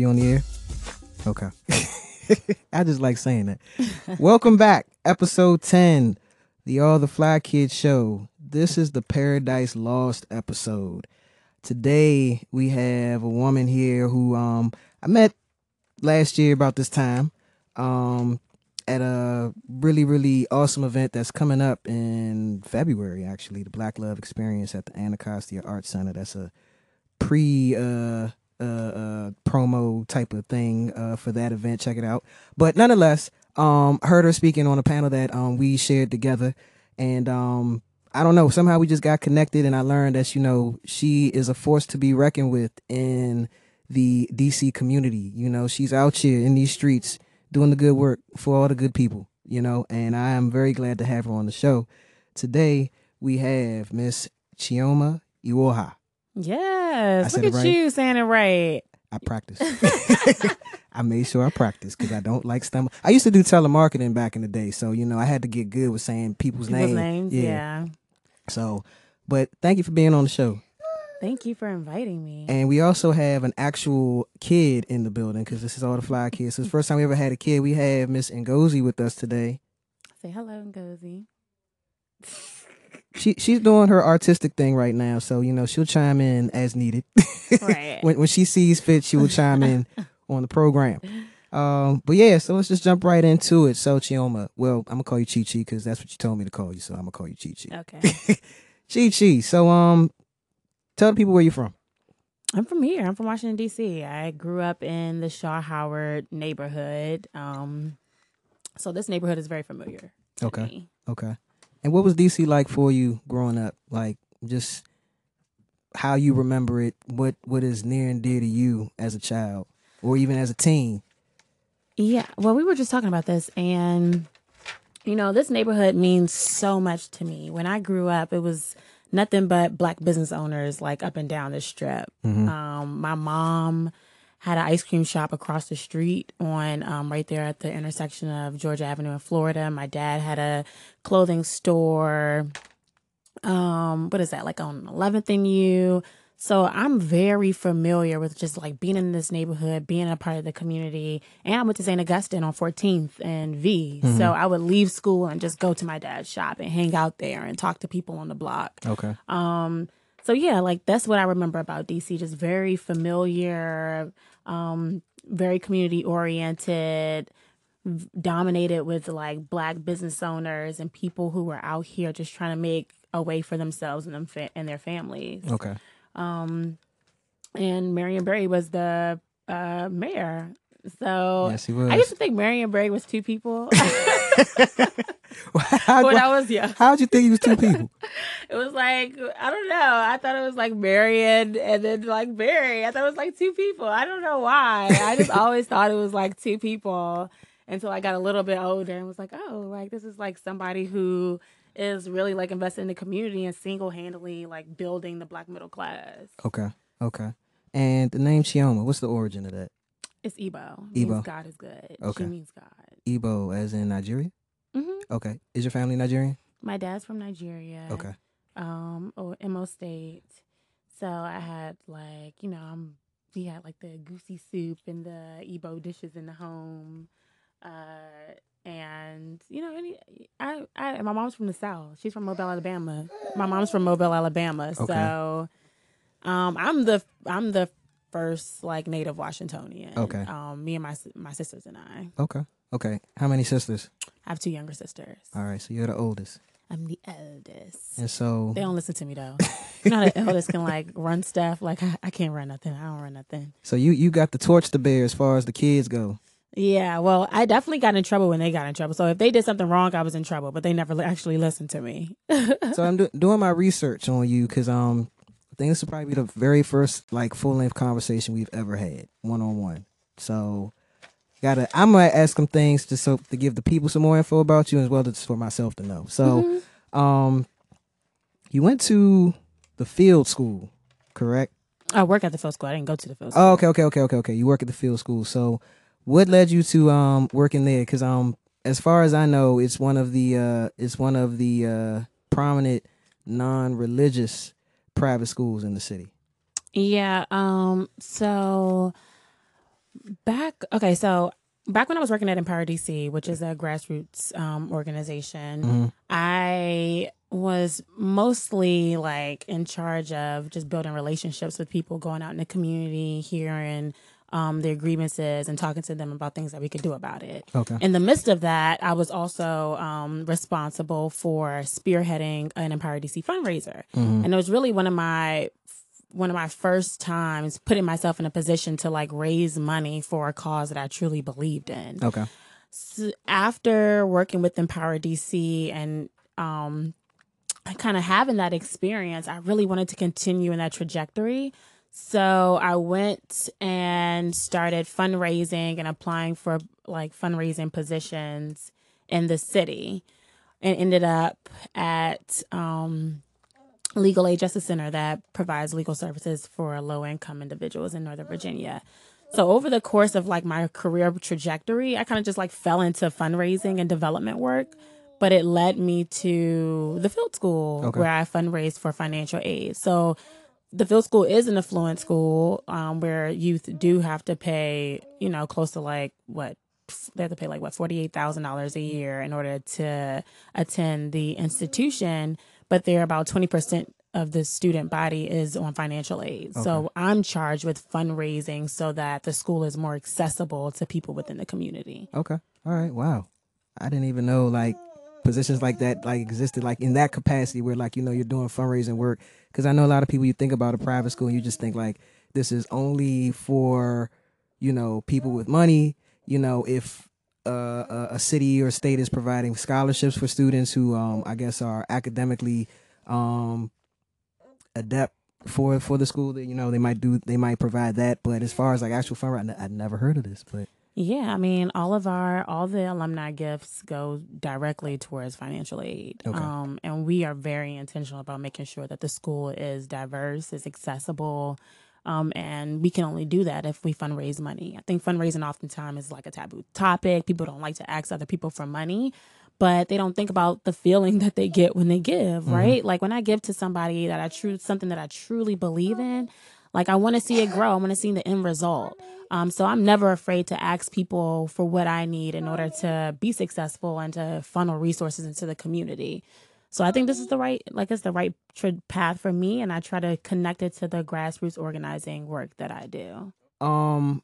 We on the air? Okay. I just like saying that. Welcome back, episode 10, the All the Fly Kids show. This is the Paradise Lost episode. Today we have a woman here who um I met last year about this time um at a really really awesome event that's coming up in February actually the Black Love Experience at the Anacostia Arts Center. That's a pre uh uh, uh, promo type of thing uh, for that event. Check it out. But nonetheless, um, heard her speaking on a panel that um, we shared together, and um, I don't know. Somehow we just got connected, and I learned that you know she is a force to be reckoned with in the DC community. You know, she's out here in these streets doing the good work for all the good people. You know, and I am very glad to have her on the show today. We have Miss Chioma Iwuoha. Yes. I Look at right. you saying it right. I practice. I made sure I practiced because I don't like stomach. I used to do telemarketing back in the day, so you know I had to get good with saying people's, People's names. names. Yeah. So, but thank you for being on the show. Thank you for inviting me. And we also have an actual kid in the building because this is all the fly kids. So it's the first time we ever had a kid. We have Miss Ngozi with us today. Say hello, Ngozi. She she's doing her artistic thing right now, so you know she'll chime in as needed. Right. when when she sees fit, she will chime in on the program. Um, but yeah, so let's just jump right into it. So Chioma, well, I'm gonna call you Chi Chi because that's what you told me to call you, so I'm gonna call you Chi Chi. Okay. Chi Chi. So um, tell the people where you're from. I'm from here. I'm from Washington D.C. I grew up in the Shaw Howard neighborhood. Um, so this neighborhood is very familiar. To Okay. Me. Okay. And what was DC like for you growing up? Like just how you remember it. What what is near and dear to you as a child, or even as a teen? Yeah. Well, we were just talking about this, and you know, this neighborhood means so much to me. When I grew up, it was nothing but black business owners like up and down the strip. Um, my mom had an ice cream shop across the street on um, right there at the intersection of Georgia Avenue and Florida. My dad had a clothing store. Um, what is that like on 11th and U? So I'm very familiar with just like being in this neighborhood, being a part of the community. And I went to St. Augustine on 14th and V. So I would leave school and just go to my dad's shop and hang out there and talk to people on the block. Okay. Um, so yeah, like that's what I remember about DC. Just very familiar, um, very community oriented, dominated with like black business owners and people who were out here just trying to make a way for themselves and them fa- and their families. Okay. Um, and Marion Barry was the uh, mayor. So Yes, he was. I used to think Marion Barry was two people How, when I was young. how'd you think he was two people? It was like I don't know. I thought it was like Marion and then like Barry. I thought it was like two people. I don't know why. I just always thought it was like two people until I got a little bit older and was like, oh, like this is like somebody who is really like invested in the community and single handedly like building the black middle class. Okay. Okay. And the name Chioma, what's the origin of that? It's Igbo. Igbo. God is good. Okay. She means God. Igbo as in Nigeria? hmm Okay. Is your family Nigerian? My dad's from Nigeria. Okay. um Imo State. So I had like, you know, I'm we had like the egusi soup and the Igbo dishes in the home. Uh and you know, any I I my mom's from the South. She's from Mobile, Alabama. My mom's from Mobile, Alabama. Okay. So um I'm the I'm the first like native Washingtonian. Okay. Um me and my my sisters and I. Okay. Okay. How many sisters? I have two younger sisters. All right. So you're the oldest. I'm the eldest. And so They don't listen to me though. you know, the eldest can like run stuff. Like I, I can't run nothing. I don't run nothing. so you you got the torch to bear as far as the kids go. Yeah, well, I definitely got in trouble when they got in trouble. So if they did something wrong, I was in trouble. But they never actually listened to me. so I'm do- doing my research on you because um, think this will probably be the very first like full length conversation we've ever had one on one. So, gotta I'm gonna ask some things just so to give the people some more info about you as well as for myself to know. So, um, you went to the field school, correct? I work at the field school. I didn't go to the field school. Oh, okay, okay, okay, okay, okay. You work at the field school. So, what led you to um working there? Because um, as far as I know, it's one of the uh, it's one of the uh, prominent non-religious private schools in the city. Yeah. Um. So Back, okay, so back when I was working at Empower DC, which is a grassroots um, organization, Mm-hmm. I was mostly like in charge of just building relationships with people, going out in the community, hearing um, their grievances, and talking to them about things that we could do about it. Okay. In the midst of that, I was also um, responsible for spearheading an Empower DC fundraiser, Mm-hmm. and it was really one of my one of my first times putting myself in a position to like raise money for a cause that I truly believed in. Okay. S- after working with Empower DC and um, kind of having that experience, I really wanted to continue in that trajectory. So I went and started fundraising and applying for like fundraising positions in the city and ended up at um, Legal Aid Justice Center that provides legal services for low income individuals in Northern Virginia. So over the course of like my career trajectory, I kind of just like fell into fundraising and development work, but it led me to the field school Okay. where I fundraised for financial aid. So the field school is an affluent school um, where youth do have to pay, you know, close to like what they have to pay like what forty eight thousand dollars a year in order to attend the institution, but they're about twenty percent of the student body is on financial aid. Okay. So I'm charged with fundraising so that the school is more accessible to people within the community. Okay. All right. Wow. I didn't even know like positions like that like existed like in that capacity where like you know you're doing fundraising work. Because I know a lot of people you think about a private school and you just think like this is only for you know people with money. You know if uh, a, city or state is providing scholarships for students who um I guess are academically um adept for for the school that you know they might do they might provide that. But as far as like actual fundraising I'd never heard of this but Yeah, I mean, all of our all the alumni gifts go directly towards financial aid. Okay. Um, and we are very intentional about making sure that the school is diverse, is accessible. Um, and we can only do that if we fundraise money. I think fundraising oftentimes is like a taboo topic. People don't like to ask other people for money, but they don't think about the feeling that they get when they give, right? Like when I give to somebody that I true something that I truly believe in, like I want to see it grow. I want to see the end result. Um, so I'm never afraid to ask people for what I need in order to be successful and to funnel resources into the community. So I think this is the right, like it's the right tr- path for me, and I try to connect it to the grassroots organizing work that I do. Um,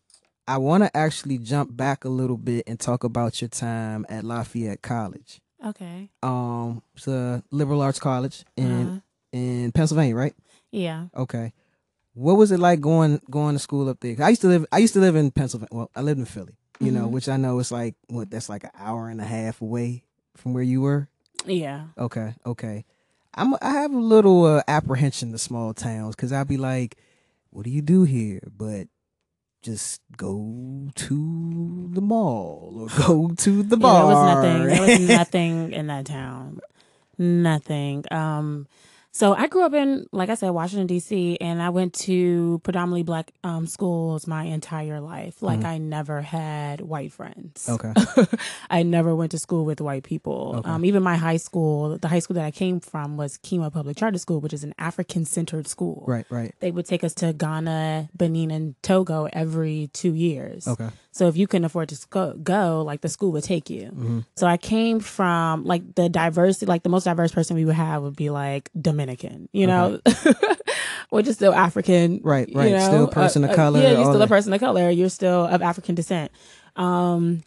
I want to actually jump back a little bit and talk about your time at Lafayette College. Okay. Um, it's a liberal arts college in Uh-huh. in Pennsylvania, right? Yeah. Okay. What was it like going going to school up there? I used to live I used to live in Pennsylvania. Well, I lived in Philly, you know, Mhm. which I know is like what that's like an hour and a half away from where you were. Yeah. Okay, okay. I'm I have a little uh, apprehension to small towns because I'd be like, "What do you do here?" But just go to the mall or go to the Yeah, bar. there was nothing. There was nothing in that town. Nothing. Um, so I grew up in, like I said, Washington D.C., and I went to predominantly black um, schools my entire life. Like I never had white friends. okay. I never went to school with white people. Okay. Um, even my high school, the high school that I came from was Kima Public Charter School, which is an African centered school. Right. Right. They would take us to Ghana, Benin, and Togo every two years. Okay. So if you couldn't afford to go, go, like the school would take you. Mm-hmm. So I came from like the diversity, like the most diverse person we would have would be like Dominican, you know, which is still African. Right, you right. know? Still a person of color, yeah, you're still a person of color. You're still of African descent. Um,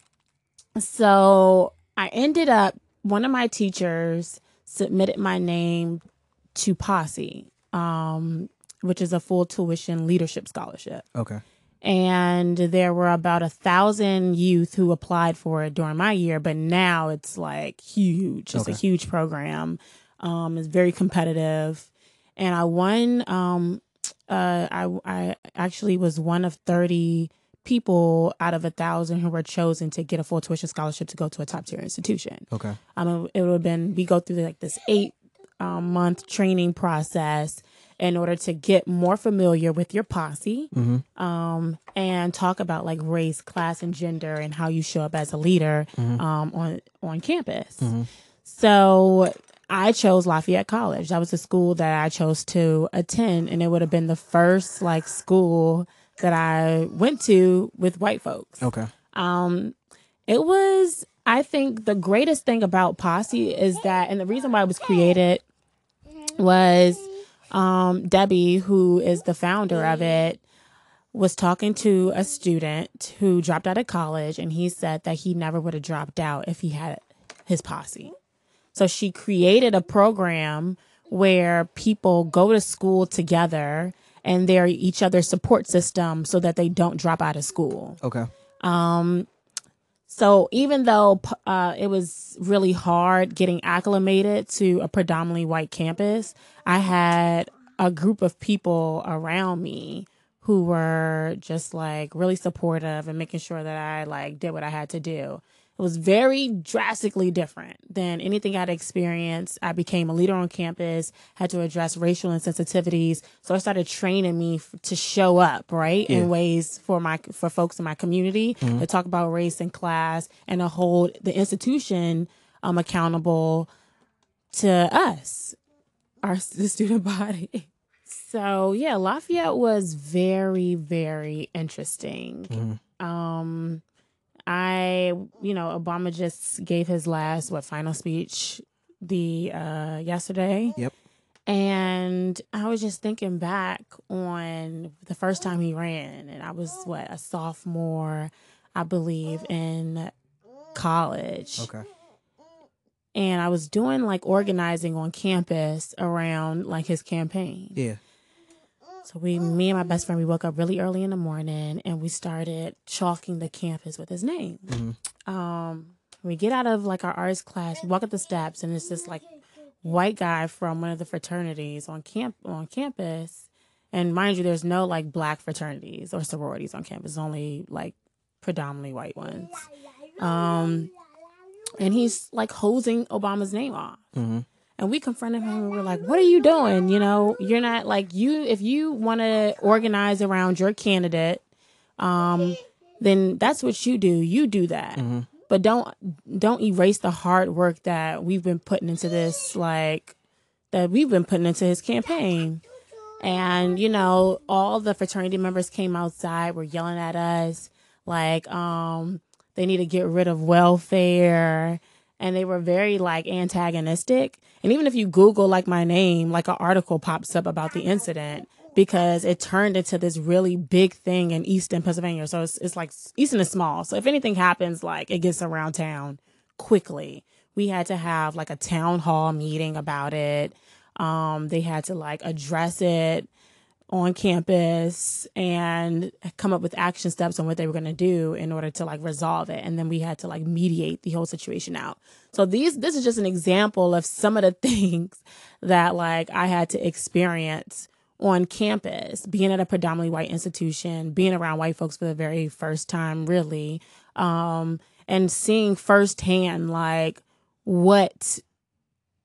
so I ended up, one of my teachers submitted my name to Posse, um, which is a full tuition leadership scholarship Okay. And there were about a thousand youth who applied for it during my year but now it's like huge. It's a huge program. Um it's very competitive. And i won um uh i i actually was one of 30 people out of a thousand who were chosen to get a full tuition scholarship to go to a top tier institution. Okay. um, it would have been we go through like this eight um, month training process in order to get more familiar with your posse Mm-hmm. um, and talk about like race, class, and gender and how you show up as a leader um, on on campus. So I chose Lafayette College. That was the school that I chose to attend, and it would have been the first like school that I went to with white folks. Okay. Um, it was, I think, the greatest thing about Posse is that, and the reason why it was created was um, Debbie, who is the founder of it, was talking to a student who dropped out of college, and he said that he never would have dropped out if he had his posse. So she created a program where people go to school together and they're each other's support system so that they don't drop out of school. Okay. Um, so even though uh, it was really hard getting acclimated to a predominantly white campus, I had a group of people around me who were just like really supportive and making sure that I like did what I had to do. It was very drastically different than anything I'd experienced. I became a leader on campus, had to address racial insensitivities. So I started training me f- to show up, right, Yeah. in ways for my for folks in my community to talk about race and class and to hold the institution um, accountable to us, our the student body. So yeah, Lafayette was very, very interesting. Um, I, you know, Obama just gave his last what final speech the uh yesterday. Yep. And I was just thinking back on the first time he ran, and I was what a sophomore, I believe, in college Okay. and I was doing like organizing on campus around like his campaign. Yeah. So we, me and my best friend, we woke up really early in the morning and we started chalking the campus with his name. Um, we get out of like our arts class, we walk up the steps, and it's this like white guy from one of the fraternities on camp on campus. And mind you, there's no like black fraternities or sororities on campus, only like predominantly white ones. Um, and he's like hosing Obama's name off. Mhm. And we confronted him and we are like, what are you doing? You know, you're not like you, if you want to organize around your candidate, um, then that's what you do. You do that. But don't, don't erase the hard work that we've been putting into this, like, that we've been putting into his campaign. And, you know, all the fraternity members came outside, were yelling at us, like, um, they need to get rid of welfare. And they were very like antagonistic. And even if you Google like my name, like an article pops up about the incident because it turned into this really big thing in Easton, Pennsylvania. So it's, it's like Easton is small. So if anything happens, like it gets around town quickly. We had to have like a town hall meeting about it. Um, they had to like address it on campus and come up with action steps on what they were going to do in order to like resolve it and then we had to like mediate the whole situation out so these this is just an example of some of the things that like i had to experience on campus being at a predominantly white institution being around white folks for the very first time really um and seeing firsthand like what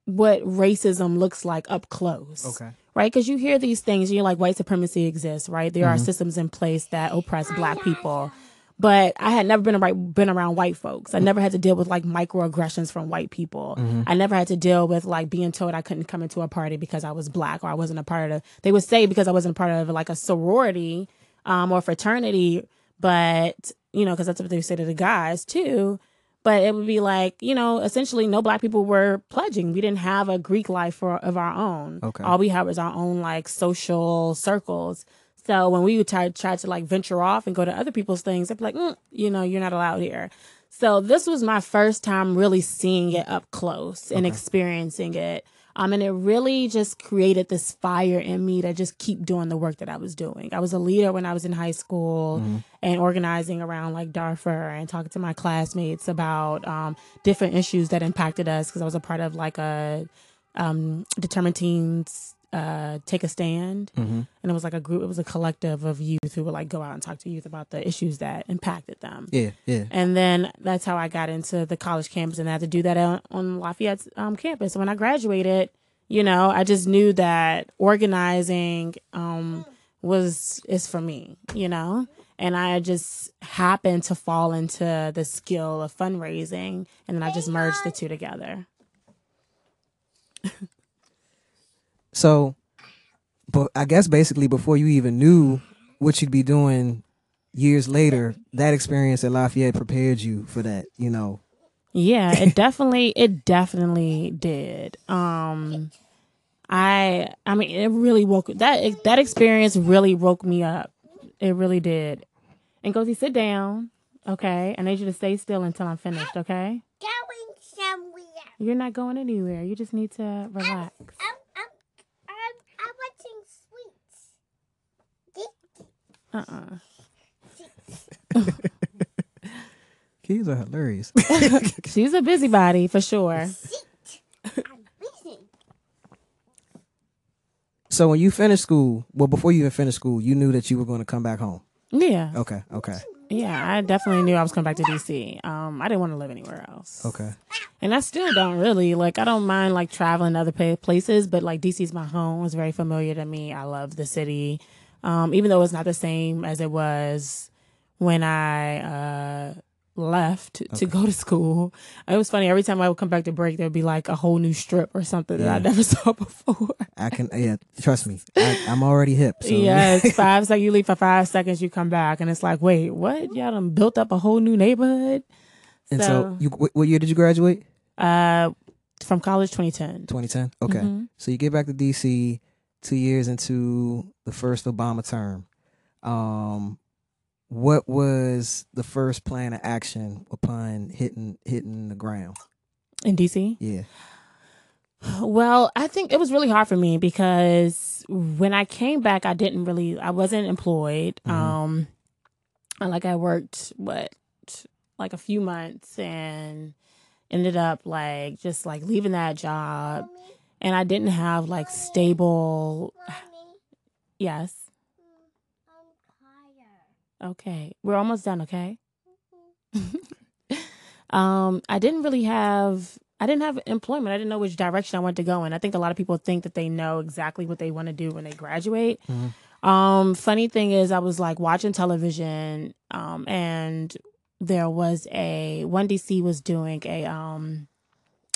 what racism looks like up close Okay. right? Because you hear these things, you're like, white supremacy exists, right? There are systems in place that oppress black people. But I had never been, around, been around white folks. I never had to deal with like microaggressions from white people. I never had to deal with like being told I couldn't come into a party because I was black or I wasn't a part of. They would say because I wasn't a part of like a sorority um, or fraternity, but you know, because that's what they say to the guys too. But it would be like, you know, essentially no black people were pledging. We didn't have a Greek life for, of our own. Okay. All we had was our own like social circles. So when we would try, try to like venture off and go to other people's things, they'd be like, mm, you know, you're not allowed here. So this was my first time really seeing it up close and experiencing it. Um, and it really just created this fire in me to just keep doing the work that I was doing. I was a leader when I was in high school and organizing around like Darfur and talking to my classmates about um, different issues that impacted us because I was a part of like a um, Determined Teens uh, Take a Stand. And it was like a group, it was a collective of youth who would like go out and talk to youth about the issues that impacted them. Yeah. Yeah. And then that's how I got into the college campus and I had to do that on, on Lafayette's um, campus. And when I graduated, you know, I just knew that organizing um, was is for me, you know, and I just happened to fall into the skill of fundraising, and then I just merged the two together. So, but I guess basically before you even knew what you'd be doing years later, that experience at Lafayette prepared you for that, you know. Yeah, it definitely it definitely did. Um I I mean it really woke that that experience really woke me up. It really did. Ngozi, sit down. Okay. I need you to stay still until I'm finished, okay? Going somewhere. You're not going anywhere. You just need to relax. I'm, I'm, I'm, I'm sweets. Uh-uh. Kids are hilarious. She's a busybody for sure. Seat. I'm listening. so when you finished school, well, before you even finished school, you knew that you were going to come back home. Yeah. Okay, okay, Yeah, I definitely knew I was coming back to DC. Um, I didn't want to live anywhere else. okay. And I still don't really like. I don't mind like traveling to other places, but like DC's my home. It's very familiar to me. I love the city, um, even though it's not the same as it was when I uh, left to go to school. It was funny. Every time I would come back to break, there'd be like a whole new strip or something that I never saw before. I can, yeah, trust me. I, I'm already hip. So. yeah, it's five seconds. You leave for five seconds, you come back, and it's like, wait, what? Y'all done built up a whole new neighborhood. And so, So- you, what, year did you graduate? Uh, from college, 2010. 2010. Okay. Mhm. So you get back to DC two years into the first Obama term. Um, what was the first plan of action upon hitting hitting the ground? in DC. Yeah. Well, I think it was really hard for me because when I came back, I didn't really, I wasn't employed. Mhm. Um, like I worked what, like a few months and ended up like just like leaving that job, and I didn't have like stable. Mommy, Yes. mm, I'm tired. Okay, we're almost done. Okay. um, I didn't really have. I didn't have employment. I didn't know which direction I wanted to go in. I think a lot of people think that they know exactly what they want to do when they graduate. Mhm. Um, funny thing is, I was like watching television, um, and there was a one DC was doing a um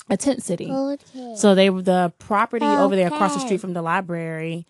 a tent city. Okay. So they were the property over there across the street from the library.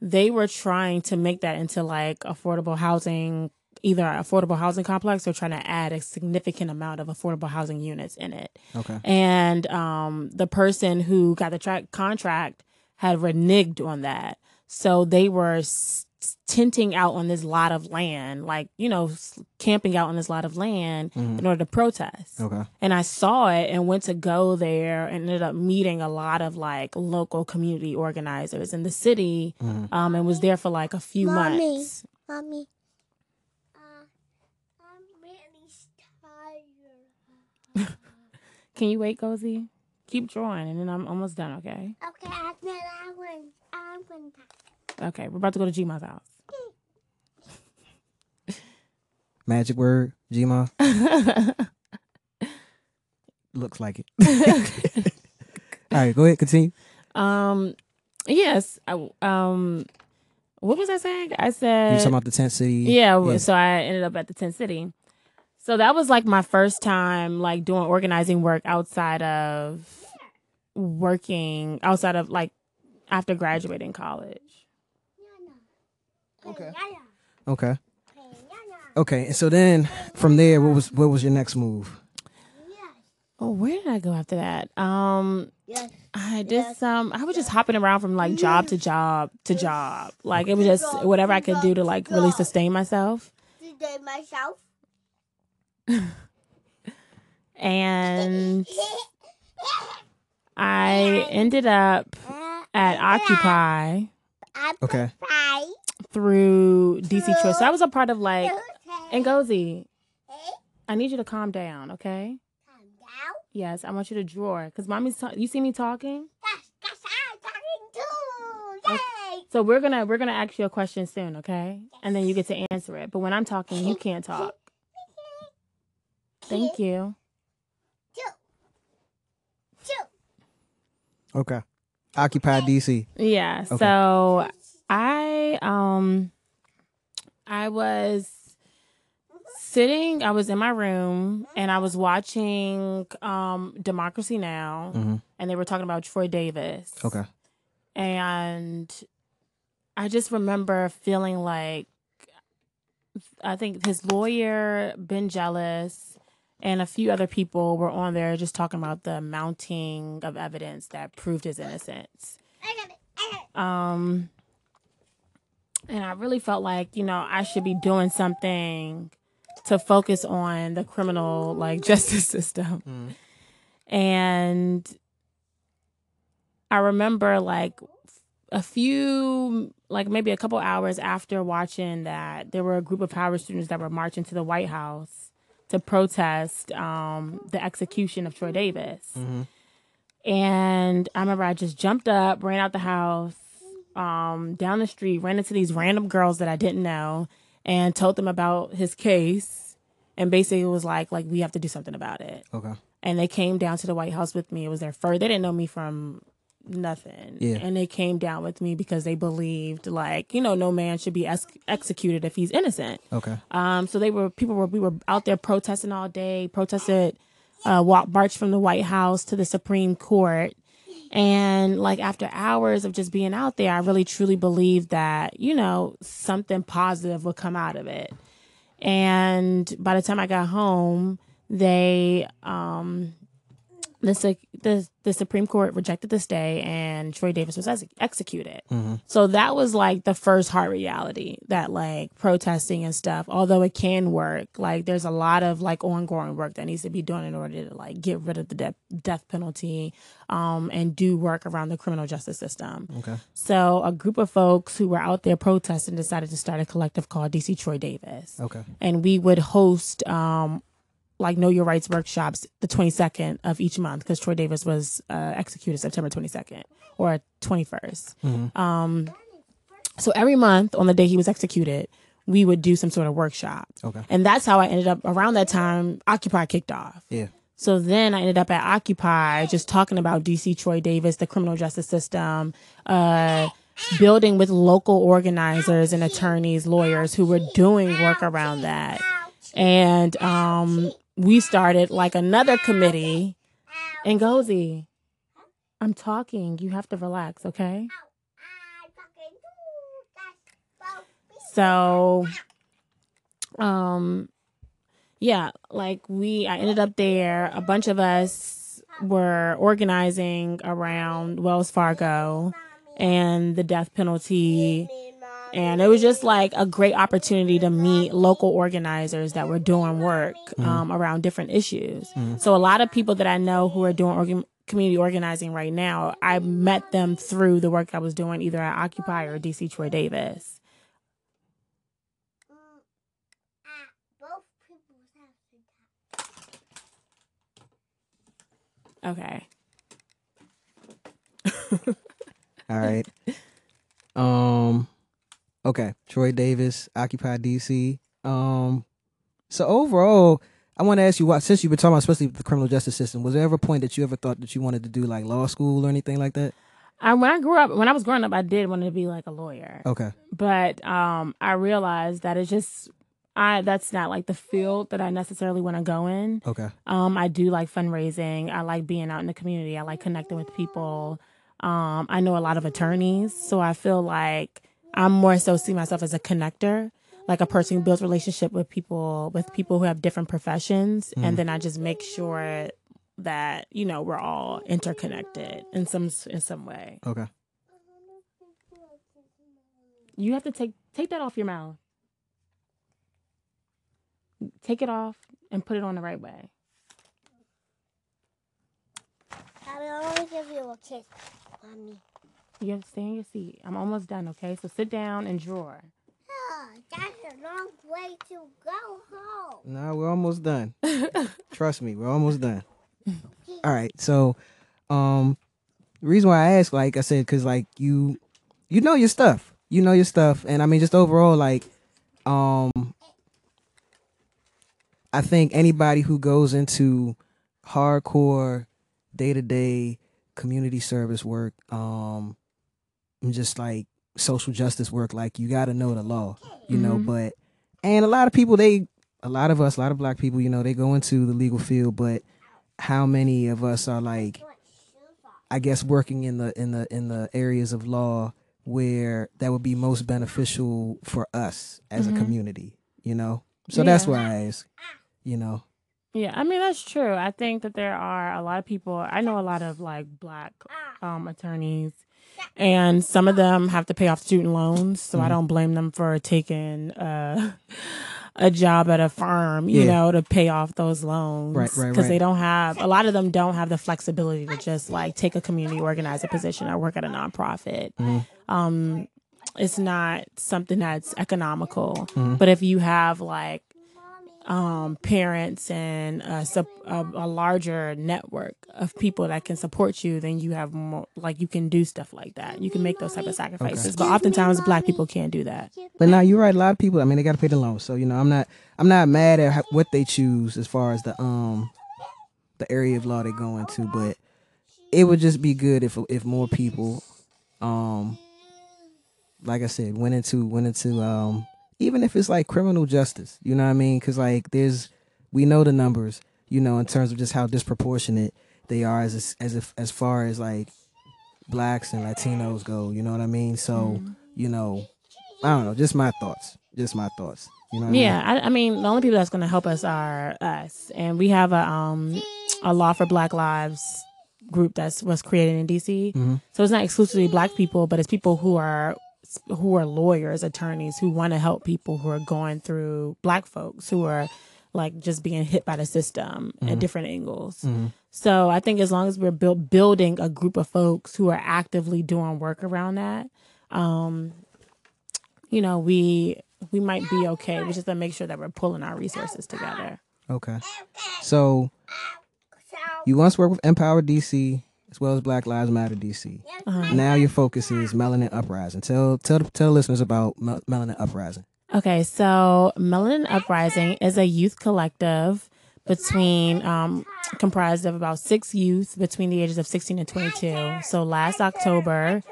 They were trying to make that into like affordable housing, either an affordable housing complex or trying to add a significant amount of affordable housing units in it. Okay. And um, the person who got the tra- contract had reneged on that. So they were s- tenting out on this lot of land, like, you know, camping out on this lot of land Mhm. in order to protest Okay. and I saw it and went to go there and ended up meeting a lot of like local community organizers in the city Mhm. um, and was there for like a few Mommy. months. Mommy, uh, I'm really tired. Can you wait, Gozy? Keep drawing and then I'm almost done, okay? Okay, I said I want, I want that. Okay, we're about to go to Gma's house. Magic word, Gma. Looks like it. All right, go ahead, continue. um, yes. I, um, what was I saying? I said You're talking about the tent city. yeah, Yeah. So I ended up at the tent city. So that was like my first time like doing organizing work outside of working outside of like after graduating college. Okay. Okay. Okay. And so then from there, what was what was your next move? Oh, where did I go after that? Um, yes. I did Yes. some. I was just hopping around from like job to job to job. Like it was just whatever I could do to like really sustain myself. Today myself. And I ended up at Occupy Okay. Bye. through DC Choice. So I was a part of like Ngozi. I need you to calm down, okay? Calm down. Yes, I want you to draw because mommy's. Ta- you see me talking, That's because I'm talking too. Yay. so we're gonna we're gonna ask you a question soon, okay? And then you get to answer it. But when I'm talking, you can't talk. Thank you. Two. Two. Okay. Occupy DC. Yeah. Okay. So I um I was sitting I was in my room and I was watching um Democracy Now hmm and they were talking about Troy Davis. Okay. And I just remember feeling like I think his lawyer, Ben Jealous, and a few other people were on there just talking about the mounting of evidence that proved his innocence. I got it. I got it. Um, and I really felt like, you know, I should be doing something to focus on the criminal like justice system. And I remember like a few like maybe a couple hours after watching that there were a group of Howard students that were marching to the White House to protest um, the execution of Troy Davis. And I remember I just jumped up, ran out the house, um, down the street, ran into these random girls that I didn't know, and told them about his case. And basically, it was like, like we have to do something about it. Okay. And they came down to the White House with me. It was their first. They didn't know me from nothing. Yeah. And they came down with me because they believed, like, you know, no man should be ex- executed if he's innocent. Okay. Um, so they were people were we were out there protesting all day, protested, uh, walk marched from the White House to the Supreme Court, and like after hours of just being out there, I really truly believed that you know something positive would come out of it. And by the time I got home, they um the the the Supreme Court rejected the stay and Troy Davis was ex- executed. So that was like the first hard reality that like protesting and stuff, although it can work, like there's a lot of like ongoing work that needs to be done in order to like get rid of the de- death penalty um and do work around the criminal justice system. Okay. So a group of folks who were out there protesting decided to start a collective called DC Troy Davis Okay. and we would host um like know your rights workshops the 22nd of each month because troy davis was uh, executed september 22nd or 21st um so every month on the day he was executed we would do some sort of workshop Okay. and that's how i ended up around that time occupy kicked off Yeah. so then I ended up at Occupy just talking about DC Troy Davis, the criminal justice system, uh, building with local organizers and attorneys, lawyers who were doing work around that. And um, we started like another committee. Ngozi, I'm talking. You have to relax, okay? So, um, yeah, like we, I ended up there. A bunch of us were organizing around Wells Fargo and the death penalty. And it was just like a great opportunity to meet local organizers that were doing work um, around different issues. So a lot of people that I know who are doing organ- community organizing right now, I met them through the work I was doing either at Occupy or DC Troy Davis. Both people have to die. Okay. All right. um. Okay. Troy Davis, Occupy DC. Um. So overall, I want to ask you what since you've been talking about especially the criminal justice system, was there ever a point that you ever thought that you wanted to do like law school or anything like that? I, when I grew up, when I was growing up, I did want to be like a lawyer, Okay. but um, I realized that it's just I that's not like the field that I necessarily want to go in. Okay. Um, I do like fundraising. I like being out in the community. I like connecting with people. Um, I know a lot of attorneys, so I feel like I'm more so see myself as a connector, like a person who builds relationship with people with people who have different professions, and mm. then I just make sure that you know we're all interconnected in some in some way. Okay. You have to take take that off your mouth. Take it off and put it on the right way. I will only give you a kiss, mommy. You have to stay in your seat. I'm almost done, okay? So sit down and draw. Oh, that's a long way to go home. No, we're almost done. Trust me, we're almost done. All right. So, um, the reason why I ask, like I said, because like you, you know your stuff. You know your stuff, and I mean, just overall, like, um, I think anybody who goes into hardcore day to day community service work, um, and just like social justice work, like you got to know the law, you know. Mhm. But and a lot of people, they, a lot of us, a lot of black people, you know, they go into the legal field, but how many of us are like, I guess, working in the in the in the areas of law where that would be most beneficial for us as Mhm. a community, you know. So that's why I ask, you know. Yeah, I mean that's true. I think that there are a lot of people. I know a lot of like black um, attorneys, and some of them have to pay off student loans. So Mm-hmm. I don't blame them for taking uh, a job at a firm, you Yeah. know, to pay off those loans. Right, right, Because right. they don't have a lot of them don't have the flexibility to just like take a community organizer position or work at a nonprofit. Mm-hmm. Um, it's not something that's economical. Mm-hmm. But if you have like um, parents and a, a, a larger network of people that can support you, then you have more, like you can do stuff like that. You can make those type of sacrifices. But oftentimes, black people can't do that. But now you're right. A lot of people. I mean, they got to pay the loan. So you know, I'm not. I'm not mad at what they choose as far as the um, the area of law they go into. But it would just be good if if more people, um, like I said, went into went into um, even if it's like criminal justice. You know what I mean? Because like there's, we know the numbers. You know, in terms of just how disproportionate they are as as if as far as like blacks and Latinos go. You know what I mean? So you know, I don't know. Just my thoughts. Just my thoughts. You know what Yeah, I, I mean, the only people that's going to help us are us, and we have a um a law for Black Lives group that's was created in DC. Mhm. So it's not exclusively black people, but it's people who are who are lawyers, attorneys who want to help people who are going through black folks who are like just being hit by the system at different angles. So I think as long as we're build, building a group of folks who are actively doing work around that, um, you know, we we might be okay. We just have to make sure that we're pulling our resources together. Okay. So you once worked with Empower DC as well as Black Lives Matter DC. Uh-huh. Now your focus is Melanin Uprising. Tell tell tell the listeners about Mel- Melanin Uprising. Okay, so Melanin Uprising is a youth collective between um, comprised of about six youth between the ages of 16 and 22. So last October,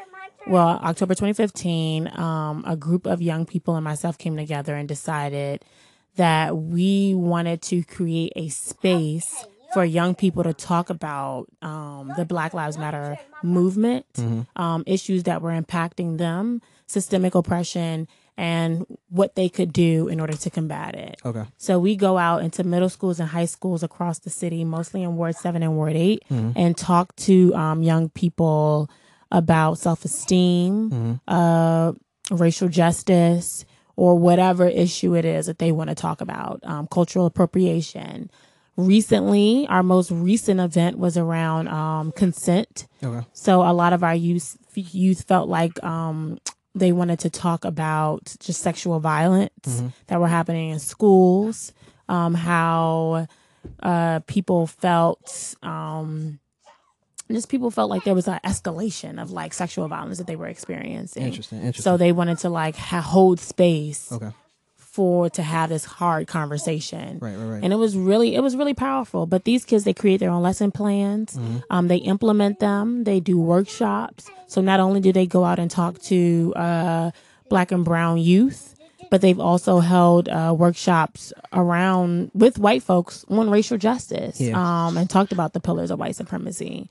well, October 2015, um, a group of young people and myself came together and decided that we wanted to create a space for young people to talk about um, the Black Lives Matter movement, um, issues that were impacting them, systemic oppression, and what they could do in order to combat it. Okay. So we go out into middle schools and high schools across the city, mostly in Ward 7 and Ward 8, and talk to um, young people about self esteem, uh, racial justice, or whatever issue it is that they want to talk about, um, cultural appropriation. Recently, our most recent event was around um, consent. Okay. So a lot of our youth youth felt like um, they wanted to talk about just sexual violence that were happening in schools, um, how uh, people felt. Um, just people felt like there was an escalation of like sexual violence that they were experiencing. Interesting. Interesting. So they wanted to like ha- hold space okay. For to have this hard conversation. Right. Right. Right. And it was really it was really powerful. But these kids they create their own lesson plans. Um, they implement them. They do workshops. So not only do they go out and talk to uh, black and brown youth, but they've also held uh, workshops around with white folks on racial justice. Yeah. Um, and talked about the pillars of white supremacy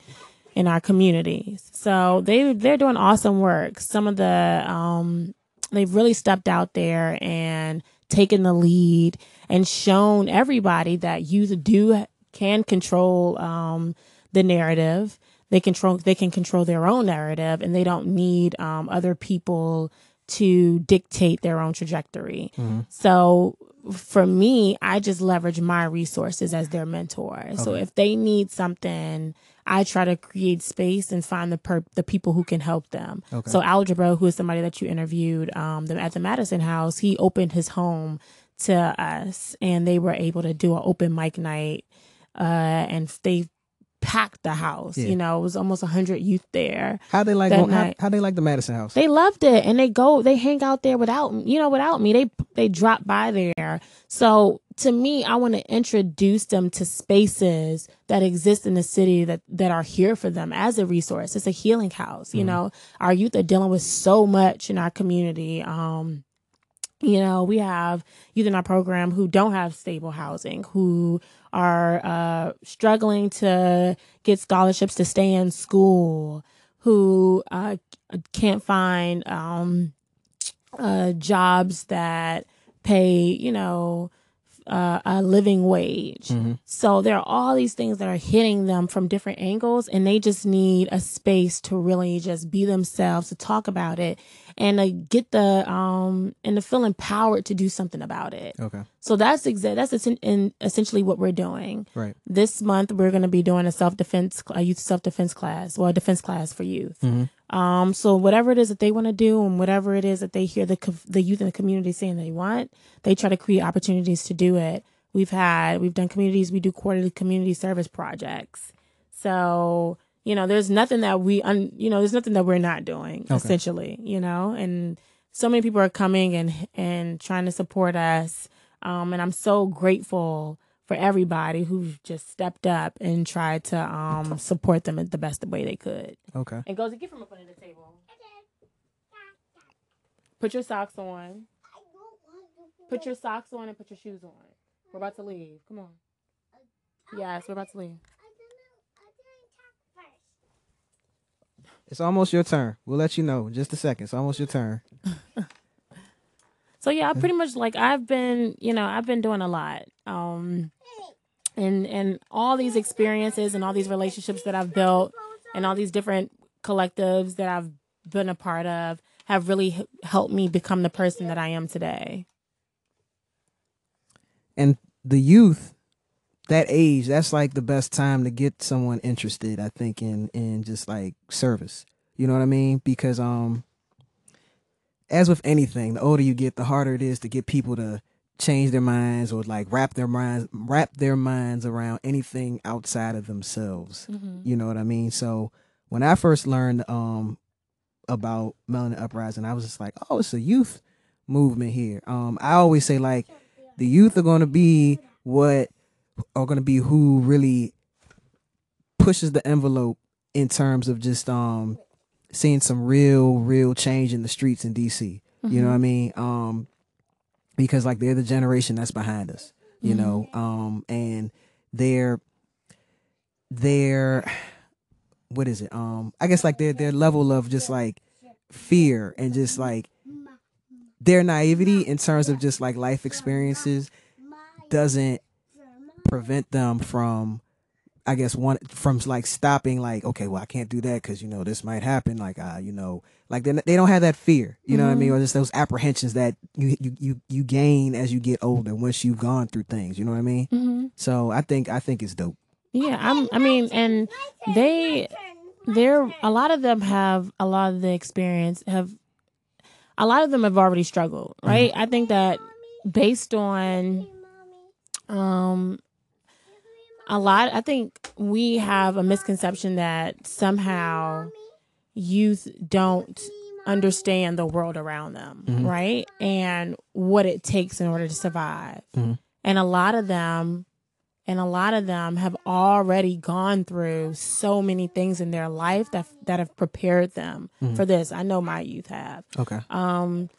in our communities. So they they're doing awesome work. Some of the um, they've really stepped out there and taken the lead and shown everybody that youth do can control um, the narrative. They control they can control their own narrative, and they don't need um, other people to dictate their own trajectory. So for me, I just leverage my resources as their mentor. So if they need something, I try to create space and find the per- the people who can help them. Okay. So Algebra, who is somebody that you interviewed um, the, at the Madison House, he opened his home to us, and they were able to do an open mic night, uh, and they packed the house. Yeah. You know, it was almost hundred youth there. how they like how, how they like the Madison House. They loved it, and they go, they hang out there without, you know, without me. They they drop by there. So to me, I want to introduce them to spaces that exist in the city that that are here for them as a resource. It's a healing house. You know, our youth are dealing with so much in our community. Um, you know, we have youth in our program who don't have stable housing, who are uh, struggling to get scholarships to stay in school, who uh, can't find um, uh, jobs that pay, you know, uh, a living wage. So there are all these things that are hitting them from different angles, and they just need a space to really just be themselves, to talk about it, and to get the um and to feel empowered to do something about it. Okay. So that's exa- that's essen- in essentially what we're doing. Right. This month we're going to be doing a self defense, a youth self defense class, well, a defense class for youth. Um, so whatever it is that they want to do, and whatever it is that they hear the the youth in the community saying they want, they try to create opportunities to do it. We've had we've done communities, we do quarterly community service projects. So you know, there's nothing that we, un, you know, there's nothing that we're not doing essentially. You know, and so many people are coming and and trying to support us. Um, and I'm so grateful for everybody who's just stepped up and tried to um support them in the best way they could. Okay. Ngozi and get from up under the table. Put your socks on. Put your socks on and put your shoes on. We're about to leave. Come on. Yes, we're about to leave. It's almost your turn. We'll let you know in just a second. It's almost your turn. So yeah, I pretty much like I've been, you know, I've been doing a lot. Um and and all these experiences and all these relationships that I've built and all these different collectives that I've been a part of have really helped me become the person that I am today. And the youth, that age, that's like the best time to get someone interested, I think, in in just like service. You know what I mean? Because um as with anything, the older you get, the harder it is to get people to change their minds or like wrap their minds wrap their minds around anything outside of themselves. You know what I mean? So when I first learned um about Melanin Uprising, I was just like, oh, it's a youth movement here. Um, I always say like the youth are going to be what are going to be who really pushes the envelope in terms of just um seeing some real real change in the streets in DC. You know what I mean? Um because like they're the generation that's behind us, you know. Um and they're they're what is it? Um I guess like their their level of just like fear and just like their naivety in terms of just like life experiences doesn't prevent them from I guess one from like stopping like okay well I can't do that because you know this might happen like uh you know like they they don't have that fear you know what I mean or just those apprehensions that you you you you gain as you get older once you've gone through things you know what I mean Mm-hmm. so I think I think it's dope Yeah, I'm. I mean, and they, they're a lot of them have a lot of the experience. Have a lot of them have already struggled, right? I think that based on, um, a lot. I think we have a misconception that somehow youth don't understand the world around them, mm-hmm. right? And what it takes in order to survive. Mm-hmm. And a lot of them and a lot of them have already gone through so many things in their life that that have prepared them mm-hmm. for this. I know my youth have. okay Um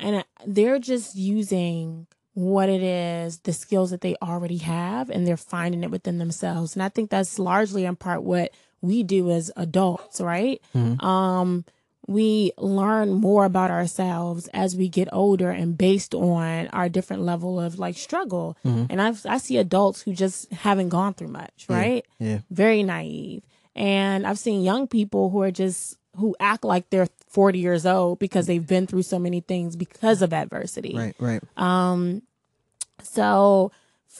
and uh, they're just using what it is, the skills that they already have and they're finding it within themselves. And I think that's largely in part what we do as adults, right? Um we learn more about ourselves as we get older and based on our different level of like struggle. And I've, I see adults who just haven't gone through much, right? yeah Very naive. And I've seen young people who are just who act like they're 40 years old because they've been through so many things because of adversity. right right Um, so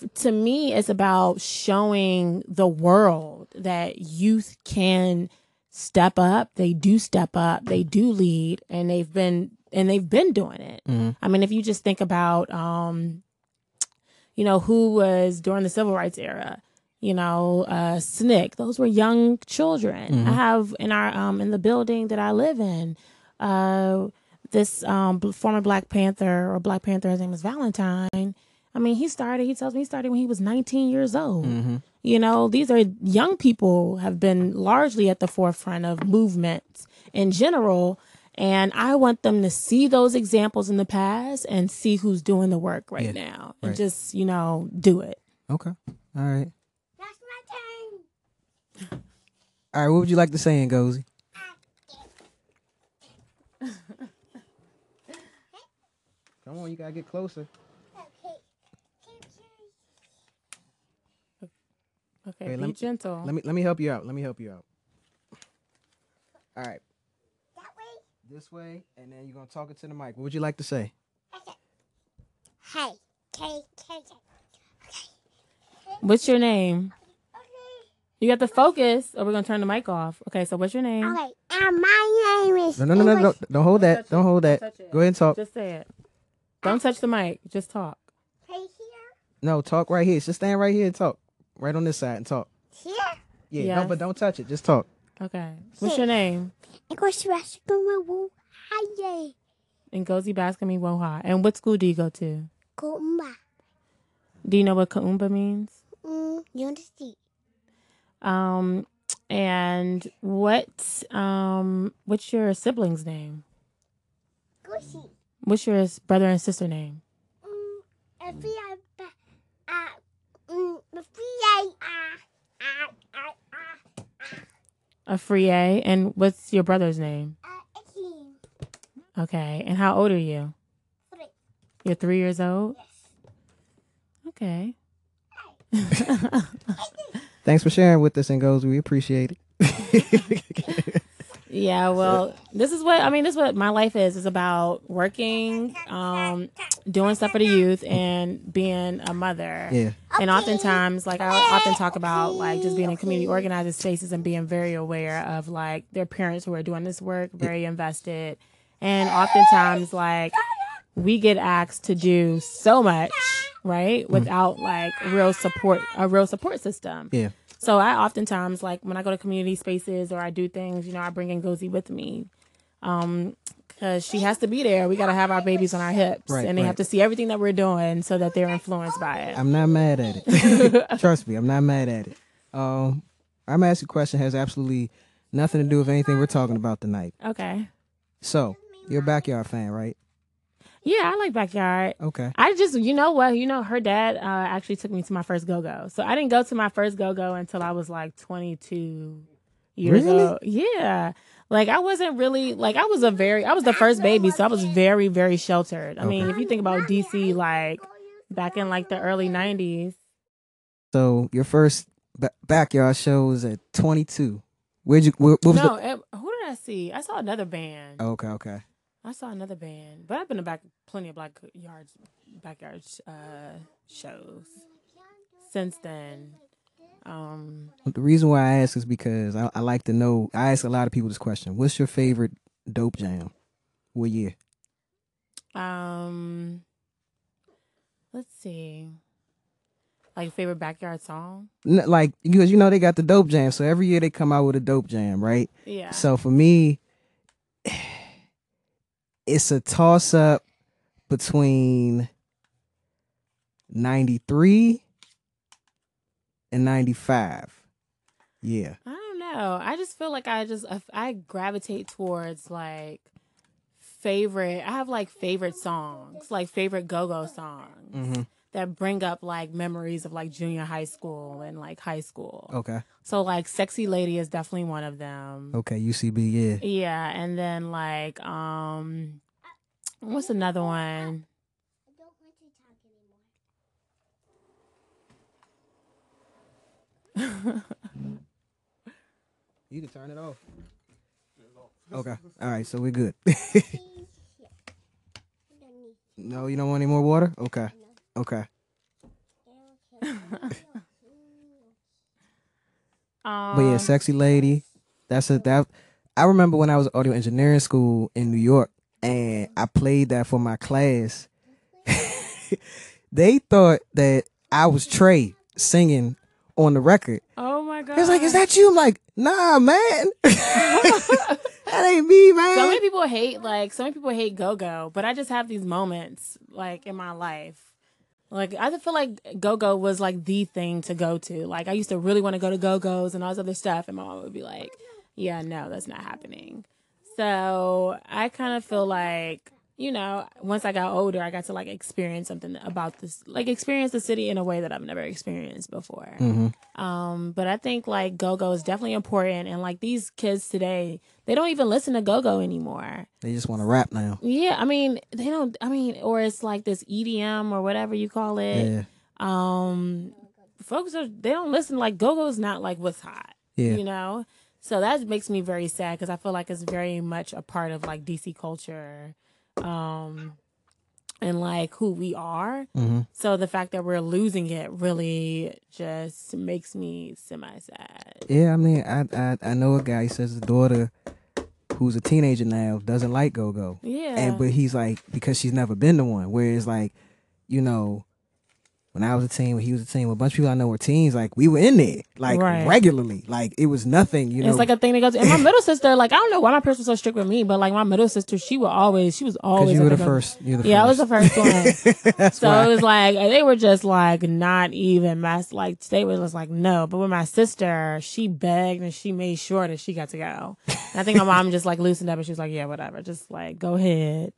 f- to me, it's about showing the world that youth can step up. They do step up. They do lead, and they've been and they've been doing it. I mean, if you just think about, um, you know, who was during the civil rights era. You know, uh, SNCC. Those were young children. I have in our um in the building that I live in. Uh, this um former Black Panther or Black Panther, his name is Valentine. I mean, he started. He tells me he started when he was 19 years old. You know, these are young people have been largely at the forefront of movements in general, and I want them to see those examples in the past and see who's doing the work right Yeah, now, and right. just you know do it. okay all right That's my turn. All right what would you like to say Ngozi Come on, you gotta get closer. Okay. Okay, Wait, be let me- gentle. Let me let me help you out. Let me help you out. All right, That way. this way, and then you're gonna talk it to the mic. What would you like to say? Okay. Hey. Okay. Okay. What's your name? Okay. You got to focus, or we're gonna turn the mic off. Okay, so what's your name? Okay. And my name is. No, no, no, no, no. English. Don't hold that. touch Don't it. hold Don't that. touch it. Go ahead and talk. Just say it. Don't touch the mic. Just talk. Right here. No, talk right here. Just stand right here and talk. Right on this side and talk. Here. Yeah, no, but don't touch it. Just talk. Okay. What's your name? English restaurant. Hi. Ngozi Baskami Woha. And what school do you go to? Kumba. Do you know what Kaumba means? Mm, you understand? Um, and what um, what's your sibling's name? Gushy. What's your brother and sister name? Mm, if we are ba- uh, mm, we are, uh, uh, uh, uh, Afriye. And what's your brother's name? uh. Okay. And how old are you? Three. You're three years old. Yes. Okay. Thanks for sharing with us, Ngozi. We appreciate it. Yeah, well, this is what I mean. This is what my life is. It's about working, um, doing stuff for the youth, and being a mother. yeah. And oftentimes, like I often talk about, like just being in community organizing spaces and being very aware of like their parents who are doing this work, very invested, and oftentimes like we get asked to do so much, right, without like real support, a real support system. Yeah. So I oftentimes like when I go to community spaces or I do things, you know, I bring Ngozi with me. Um, cause she has to be there. We got to have our babies on our hips Right, and they right. have to see everything that we're doing so that they're influenced by it. I'm not mad at it. Trust me, I'm not mad at it. Um, I'm gonna ask you a question has absolutely nothing to do with anything we're talking about tonight. Okay. So, you're a backyard fan, right? Yeah, I like backyard. Okay. I just, you know what, you know, her dad uh, actually took me to my first go go. So I didn't go to my first go go until I was like 22 years Really? old. Yeah. Like I wasn't really like I was a very I was the first baby, so I was very very sheltered. I mean, if you think about DC, like back in like the early 90s, So, your first ba- backyard show was at 22. Where'd you? Where, what was no, it, who did I see? I saw another band. Okay, okay. I saw another band, but I've been to back plenty of Black yards, backyard uh, shows since then. Um, The reason why I ask is because I, I like to know. I ask a lot of people this question: What's your favorite dope jam? What year? um, let's see, like favorite backyard song. N- like because you know they got the dope jam, so every year they come out with a dope jam, right? Yeah. So for me, it's a toss up between 93 and 95. Yeah. I don't know. I just feel like I just I gravitate towards like favorite. I have like favorite songs, like favorite go-go songs Mm-hmm. That bring up like memories of like junior high school and like high school. Okay. So like "Sexy Lady" is definitely one of them. Okay. UCB. Yeah. Yeah, and then like um, what's another one? I don't want to talk anymore. You can turn it off. Okay. All right. So we're good. no, you don't want any more water? Okay. Okay. Um, But yeah, sexy lady. That's a that. I remember when I was audio engineering school in New York, and I played that for my class. they thought that I was Trey singing on the record. Oh my god! It was like, "Is that you?" I'm like, "Nah, man, that ain't me, man. So many people hate like so many people hate go go, but I just have these moments like in my life. Like I feel like go go was like the thing to go to. Like I used to really want to go to go go's and all this other stuff, and my mom would be like, "Yeah, no, that's not happening." So I kind of feel like you know, once I got older, I got to like experience something about this, like experience the city in a way that I've never experienced before. Mm-hmm. Um, but I think like go go is definitely important, and like these kids today, they don't even listen to go go anymore. They just want to rap now. Yeah, I mean, they don't. I mean, or it's like this EDM or whatever you call it. Yeah. Um, folks are they don't listen. Like go go is not like what's hot. Yeah. You know, so that makes me very sad because I feel like it's very much a part of like DC culture, um, and like who we are. Mm-hmm. So the fact that we're losing it really just makes me semi sad. Yeah, I mean, I, I I know a guy. He says his daughter, who's a teenager now, doesn't like go go, Yeah. and but he's like because she's never been to one. Whereas like, you know, when I was a teen, when he was a teen, when a bunch of people I know were teens, like we were in there like Right. regularly. Like it was nothing, you know. it's like a thing that goes. And my middle sister, like I don't know why my parents were so strict with me, but like my middle sister, she would always, she was always. you were the first. You're the Yeah, I was the first one. So why. it was like they were just like not even mess. Like they were just like no. But with my sister, she begged and she made sure that she got to go. And I think my mom just like loosened up and she was like, yeah, whatever, just like go ahead.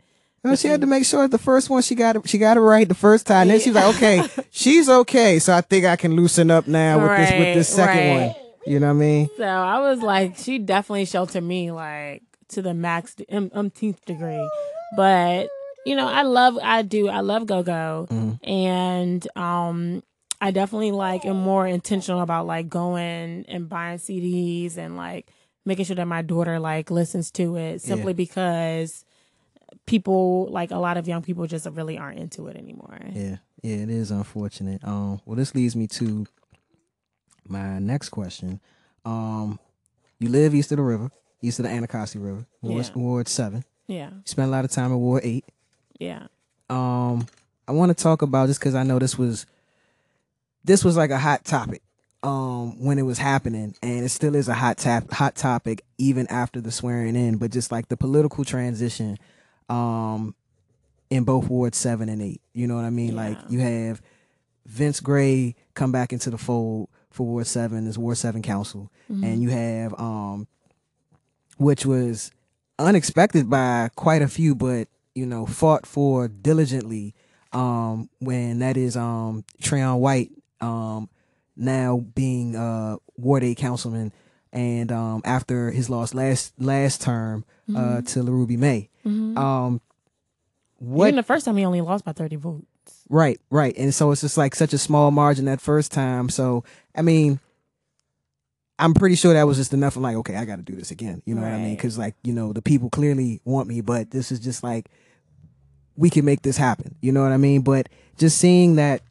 No, she had to make sure the first one she got it, she got it right the first time. Then she was like, okay, she's okay, so I think I can loosen up now with this with this second right. one. You know what I mean? So I was like, she definitely sheltered me like to the max um, umpteenth degree. But you know, I love, I do, I love go go, Mhm. and um, I definitely like am more intentional about like going and buying CDs and like making sure that my daughter like listens to it simply because people like a lot of young people just really aren't into it anymore. Yeah, yeah, it is unfortunate. Um, well, this leads me to my next question. Um, you live east of the river, east of the Anacostia River, Ward, Yeah. Ward Seven. Yeah, You spent a lot of time in Ward Eight. yeah, um i want to talk about just because i know this was this was like a hot topic um when it was happening and it still is a hot tap hot topic even after the swearing in but just like the political transition um in both ward 7 and 8 you know what i mean? Like you have vince gray come back into the fold for ward 7 as ward 7 council. Mm-hmm. and you have um which was unexpected by quite a few but you know fought for diligently um when that is um Trayon White um now being uh Ward 8 councilman and um after his loss last last term uh to LaRuby May Mhm. um what Even the first time he only lost by thirty votes. Right, right. And so it's just like such a small margin that first time. So, I mean, I'm pretty sure that was just enough. I'm like, okay, I got to do this again. You know what I mean? Because, like, you know, the people clearly want me, but this is just like, we can make this happen. You know what I mean? But just seeing that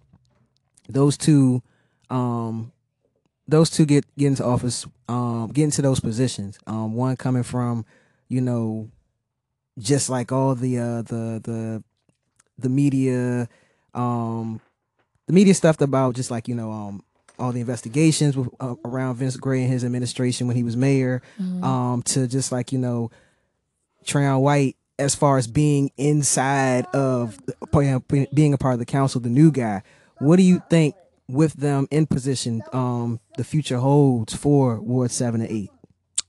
those two, um, those two get, get into office, um, get into those positions. Um, one coming from, you know, just like all the, uh, the, the, the media, um, the media stuff about just like you know um all the investigations with, uh, around Vince Gray and his administration when he was mayor, um to just like you know Trayon White as far as being inside of the- being a part of the council, the new guy. What do you think with them in position? Um, the future holds for Ward seven and eight.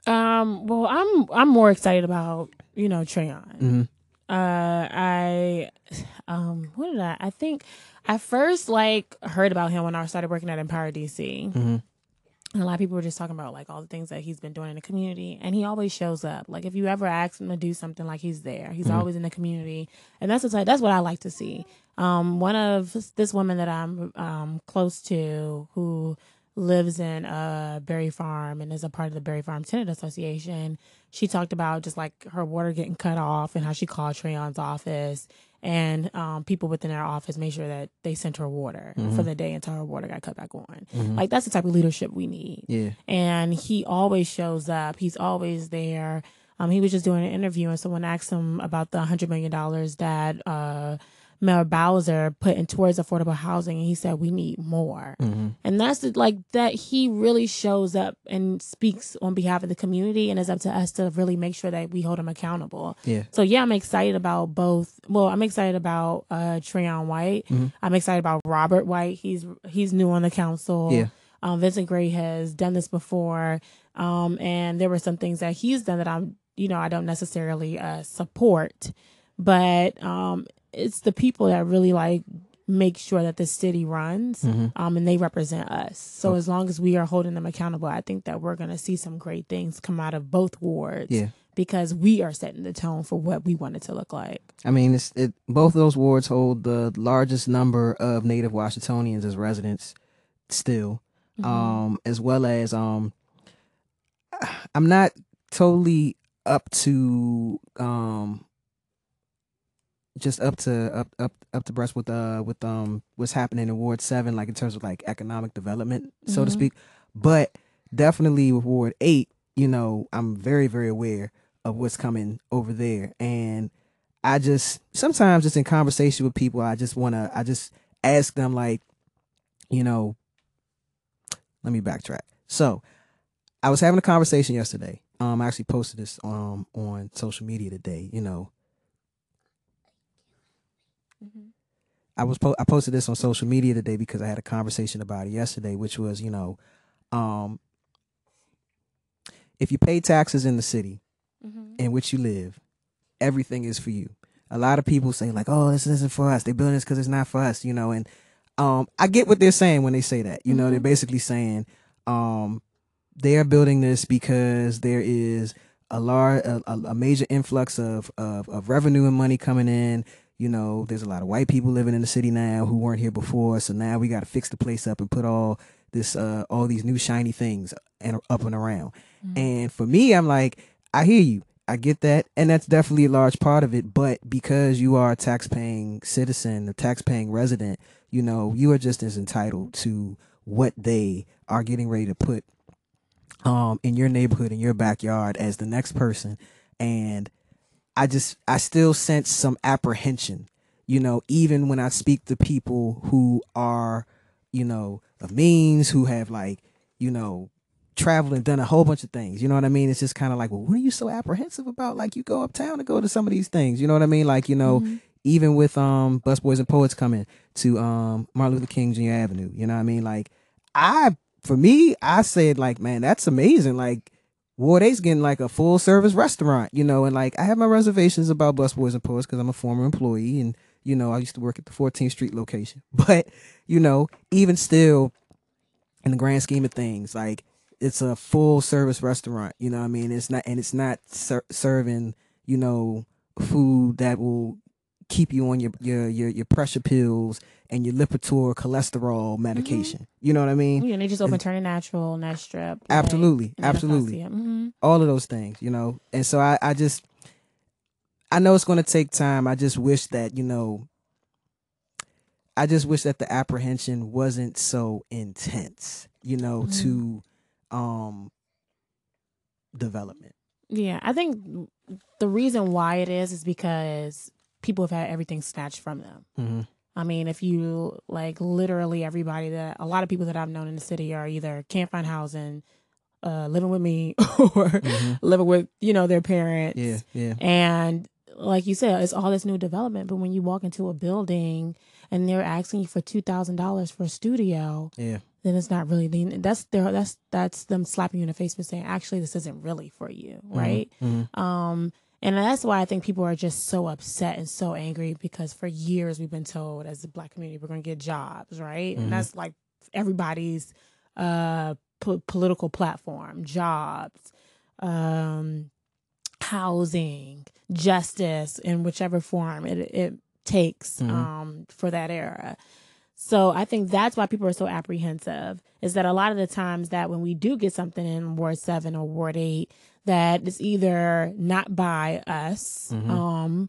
Um, well, I'm I'm more excited about you know Trayon. Mm-hmm. Uh, I um, what did I? I think I first like heard about him when I started working at Empower DC. Mm-hmm. And a lot of people were just talking about like all the things that he's been doing in the community, and he always shows up. Like if you ever ask him to do something, like he's there. He's always in the community, and that's what that's what I like to see. Um, one of this woman that I'm um close to who lives in uh Barry Farm and is a part of the Barry Farm Tenant Association. She talked about just like her water getting cut off and how she called Trayon's office and um, people within our office made sure that they sent her water for the day until her water got cut back on. Like that's the type of leadership we need. Yeah. And he always shows up. He's always there. Um, he was just doing an interview and someone asked him about the hundred million dollars that uh Mayor Bowser put in towards affordable housing and he said we need more. Mm-hmm. And that's like that he really shows up and speaks on behalf of the community and it's up to us to really make sure that we hold him accountable. Yeah. So yeah, I'm excited about both. Well, I'm excited about uh Trayon White. Mhm. I'm excited about Robert White. He's he's new on the council. Yeah. Um, Vincent Gray has done this before. Um, and there were some things that he's done that I'm, you know, I don't necessarily uh support, but um, it's the people that really like make sure that the city runs Mhm. um, and they represent us. So Okay. as long as we are holding them accountable, I think that we're going to see some great things come out of both wards Yeah. because we are setting the tone for what we want it to look like. I mean, it's it. Both of those wards hold the largest number of Native Washingtonians as residents, still, um, as well as um. I'm not totally up to um. Just up to up up up to breast with uh with um what's happening in Ward Seven, like in terms of like economic development, so to Mhm. speak. But definitely with Ward Eight, you know, I'm very very aware of what's coming over there, and I just sometimes just in conversation with people, I just want to I just ask them like, you know, let me backtrack. So, I was having a conversation yesterday. Um, I actually posted this um on social media today. You know, I was po- I posted this on social media today because I had a conversation about it yesterday, which was you know, um, if you pay taxes in the city in which you live, everything is for you. A lot of people say like, "Oh, this isn't for us. They building this because it's not for us," you know. And um, I get what they're saying when they say that. You know, they're Mhm. basically saying um, they are building this because there is a large, a, a a major influx of, of of revenue and money coming in. You know, there's a lot of white people living in the city now who weren't here before, so now we got to fix the place up and put all this, uh, all these new shiny things and up and around. And for me, I'm like, I hear you. I get that. And that's definitely a large part of it. But because you are a tax paying citizen, a tax paying resident, you know, you are just as entitled to what they are getting ready to put um in your neighborhood, in your backyard as the next person. And I just I still sense some apprehension, you know, even when I speak to people who are, you know, of means, who have like, you know, traveled and done a whole bunch of things. You know what I mean? It's just kind of like, well, what are you so apprehensive about? Like you go uptown to go to some of these things. You know what I mean? Like, you know, even with um Busboys and Poets coming to um Martin Luther King Jr. Avenue, you know what I mean? Like I for me, I said like, man, that's amazing. Like Ward Eight's getting like a full service restaurant, you know, and like I have my reservations about Busboys and Poets because I'm a former employee and you know, I used to work at the 14th Street location. But, you know, even still in the grand scheme of things, like it's a full service restaurant, you know I mean? It's not and it's not ser- serving, you know, food that will keep you on your your your, your pressure pills and your Lipitor cholesterol medication. You know what I mean? Yeah, and they just opened Turning Natural, Nest Strip. Absolutely, in absolutely. Mhm. all of those things, you know. And so I, I just, I know it's going to take time. I just wish that, you know, I just wish that the apprehension wasn't so intense, you know, Mhm. to um development. Yeah, I think the reason why it is is because people have had everything snatched from them. Mm-hmm. I mean, if you like literally everybody that a lot of people that I've known in the city are either can't find housing, uh, living with me, or Mhm. living with you know their parents. Yeah, yeah, And like you said, it's all this new development. But when you walk into a building and they're asking you for two thousand dollars for a studio, yeah. then it's not really the that's their that's that's them slapping you in the face and saying, actually, this isn't really for you, right? Mm-hmm. Um, and that's why I think people are just so upset and so angry because for years we've been told as the black community we're going to get jobs, right? Mhm. And that's like everybody's uh po- political platform, jobs, um, housing, justice in whichever form it it takes Mhm. um for that era. So I think that's why people are so apprehensive is that a lot of the times that when we do get something in Ward 7 or Ward 8 that it's either not by us Mhm. um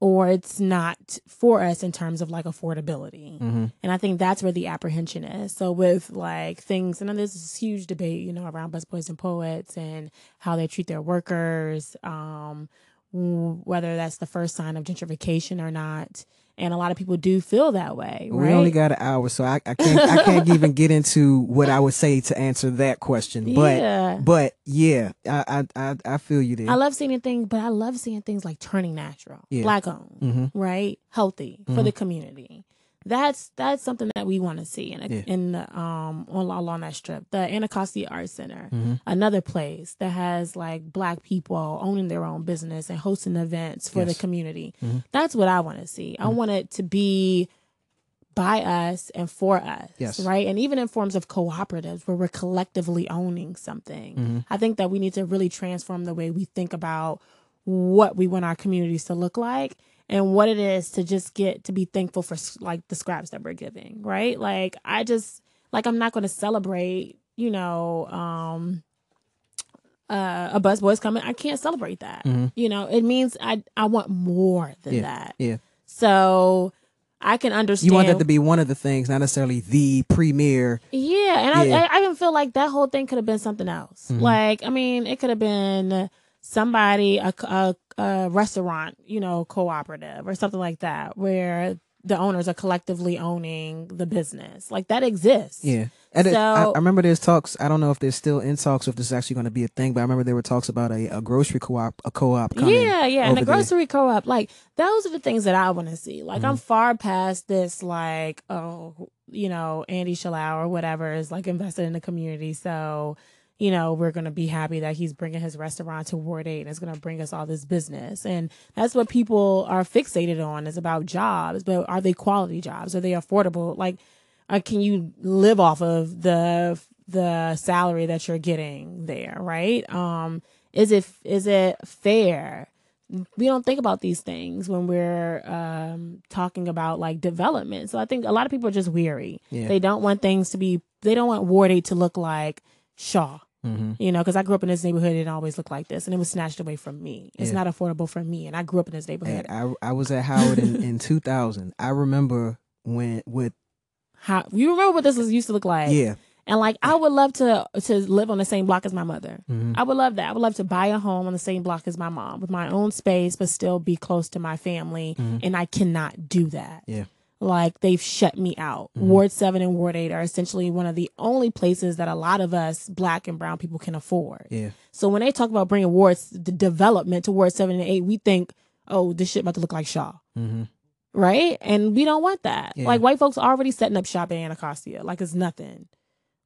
or it's not for us in terms of like affordability. Mm-hmm. And I think that's where the apprehension is. So with like things, and then there's this huge debate, you know, around busboys and poets and how they treat their workers, um, whether that's the first sign of gentrification or not. And a lot of people do feel that way, Right? We only got an hour, so I, I can't I can't even get into what I would say to answer that question. But yeah. but yeah, I I I, feel you there. I love seeing things, but I love seeing things like turning natural, Yeah. black owned, mm-hmm. right? Healthy for Mhm. the community. That's that's something that we want to see in a, Yeah. in the um on, along that strip. The Anacostia Art Center, Mhm. another place that has like black people owning their own business and hosting events for the Yes. community. Mhm. That's what I want to see. I want it to be by us and for us, Yes. right? And even in forms of cooperatives where we're collectively owning something. Mhm. I think that we need to really transform the way we think about what we want our communities to look like and what it is to just get to be thankful for like the scraps that we're giving, right? Like I just like I'm not going to celebrate, you know, um uh, a busboy's coming. I can't celebrate that. Mhm. You know, it means I I want more than Yeah. that. Yeah. So I can understand. You want that to be one of the things, not necessarily the premier. Yeah, and Yeah. I, I I even feel like that whole thing could have been something else. Mhm. Like, I mean, it could have been somebody a, a a restaurant, you know, cooperative or something like that, where the owners are collectively owning the business. Like that exists. Yeah. And it, I, I remember there's talks. I don't know if there's still in talks, or if this is actually going to be a thing, but I remember there were talks about a, a grocery co-op, a co-op coming. Yeah, yeah, and the over there. grocery co-op, like those are the things that I want to see. Like Mm-hmm. I'm far past this, like oh, you know, Andy Shallal or whatever is like invested in the community, so you know we're gonna be happy that he's bringing his restaurant to Ward Eight and it's gonna bring us all this business, and that's what people are fixated on is about jobs, but are they quality jobs? Are they affordable? Like, uh, can you live off of the the salary that you're getting there? Right? Um, is it is it fair? we don't think about these things when we're um, talking about like development. So I think a lot of people are just weary. Yeah. They don't want things to be. They don't want Ward Eight to look like Shaw. hmm You know, because I grew up in this neighborhood, it always look like this, and it was snatched away from me. It's Yeah. not affordable for me, and I grew up in this neighborhood. And I I was at Howard in, in 2000. I remember when with How you remember what this was used to look like? yeah. And like, I would love to to live on the same block as my mother. hmm I would love that. I would love to buy a home on the same block as my mom with my own space, but still be close to my family. Mhm. And I cannot do that. Yeah. Like they've shut me out. Mhm. Ward 7 and Ward 8 are essentially one of the only places that a lot of us black and brown people can afford. Yeah. So when they talk about bringing wards, the development to Ward 7 and 8, we think, oh, this shit about to look like Shaw. hmm Right? And we don't want that. Yeah. Like white folks are already setting up shop in Anacostia. Like it's nothing.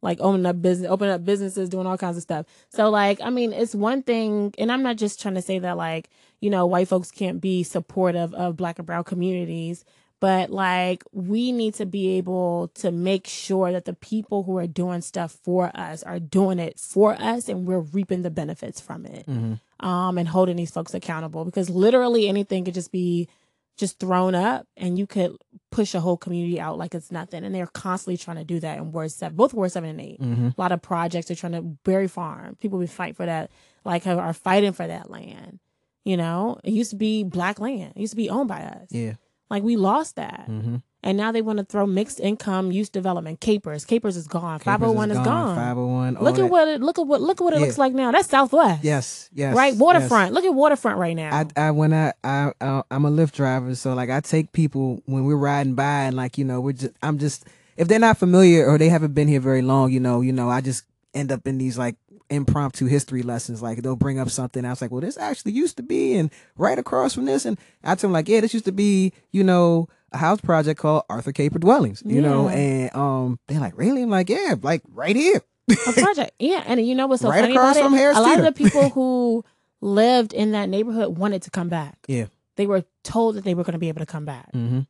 Like opening up business, opening up businesses, doing all kinds of stuff. So like, I mean, it's one thing, and I'm not just trying to say that like, you know, white folks can't be supportive of black and brown communities, but like we need to be able to make sure that the people who are doing stuff for us are doing it for us and we're reaping the benefits from it hmm um, and holding these folks accountable because literally anything could just be just thrown up and you could push a whole community out like it's nothing. And they're constantly trying to do that in Ward 7, both Ward 7 and 8. hmm A lot of projects are trying to Barry Farm. People we fight for that, like are fighting for that land. You know, it used to be black land. It used to be owned by us. Yeah. Like we lost that. hmm And now they want to throw mixed income use development. Capers. Capers is gone. 501 is gone. 501. Look at that. what it look at what look at what it Yeah. looks like now. That's Southwest. Yes. Yes. Right, yes. waterfront. Look at waterfront right now. I, I when I, I I I'm a Lyft driver, so like I take people when we're riding by and like you know we're just I'm just if they're not familiar or they haven't been here very long, you know, you know I just end up in these like impromptu history lessons. Like they'll bring up something, I was like, well, this actually used to be, and right across from this, and I told him like, yeah, this used to be, you know, a house project called Arthur Capper Dwellings, you know, and um, they're like, really? I'm like, yeah, like right here. a project. Yeah, and you know what's so Right funny across about from it? Harris a lot of the people who lived in that neighborhood wanted to come back. Yeah. They were told that they were going to be able to come back. Mm-hmm.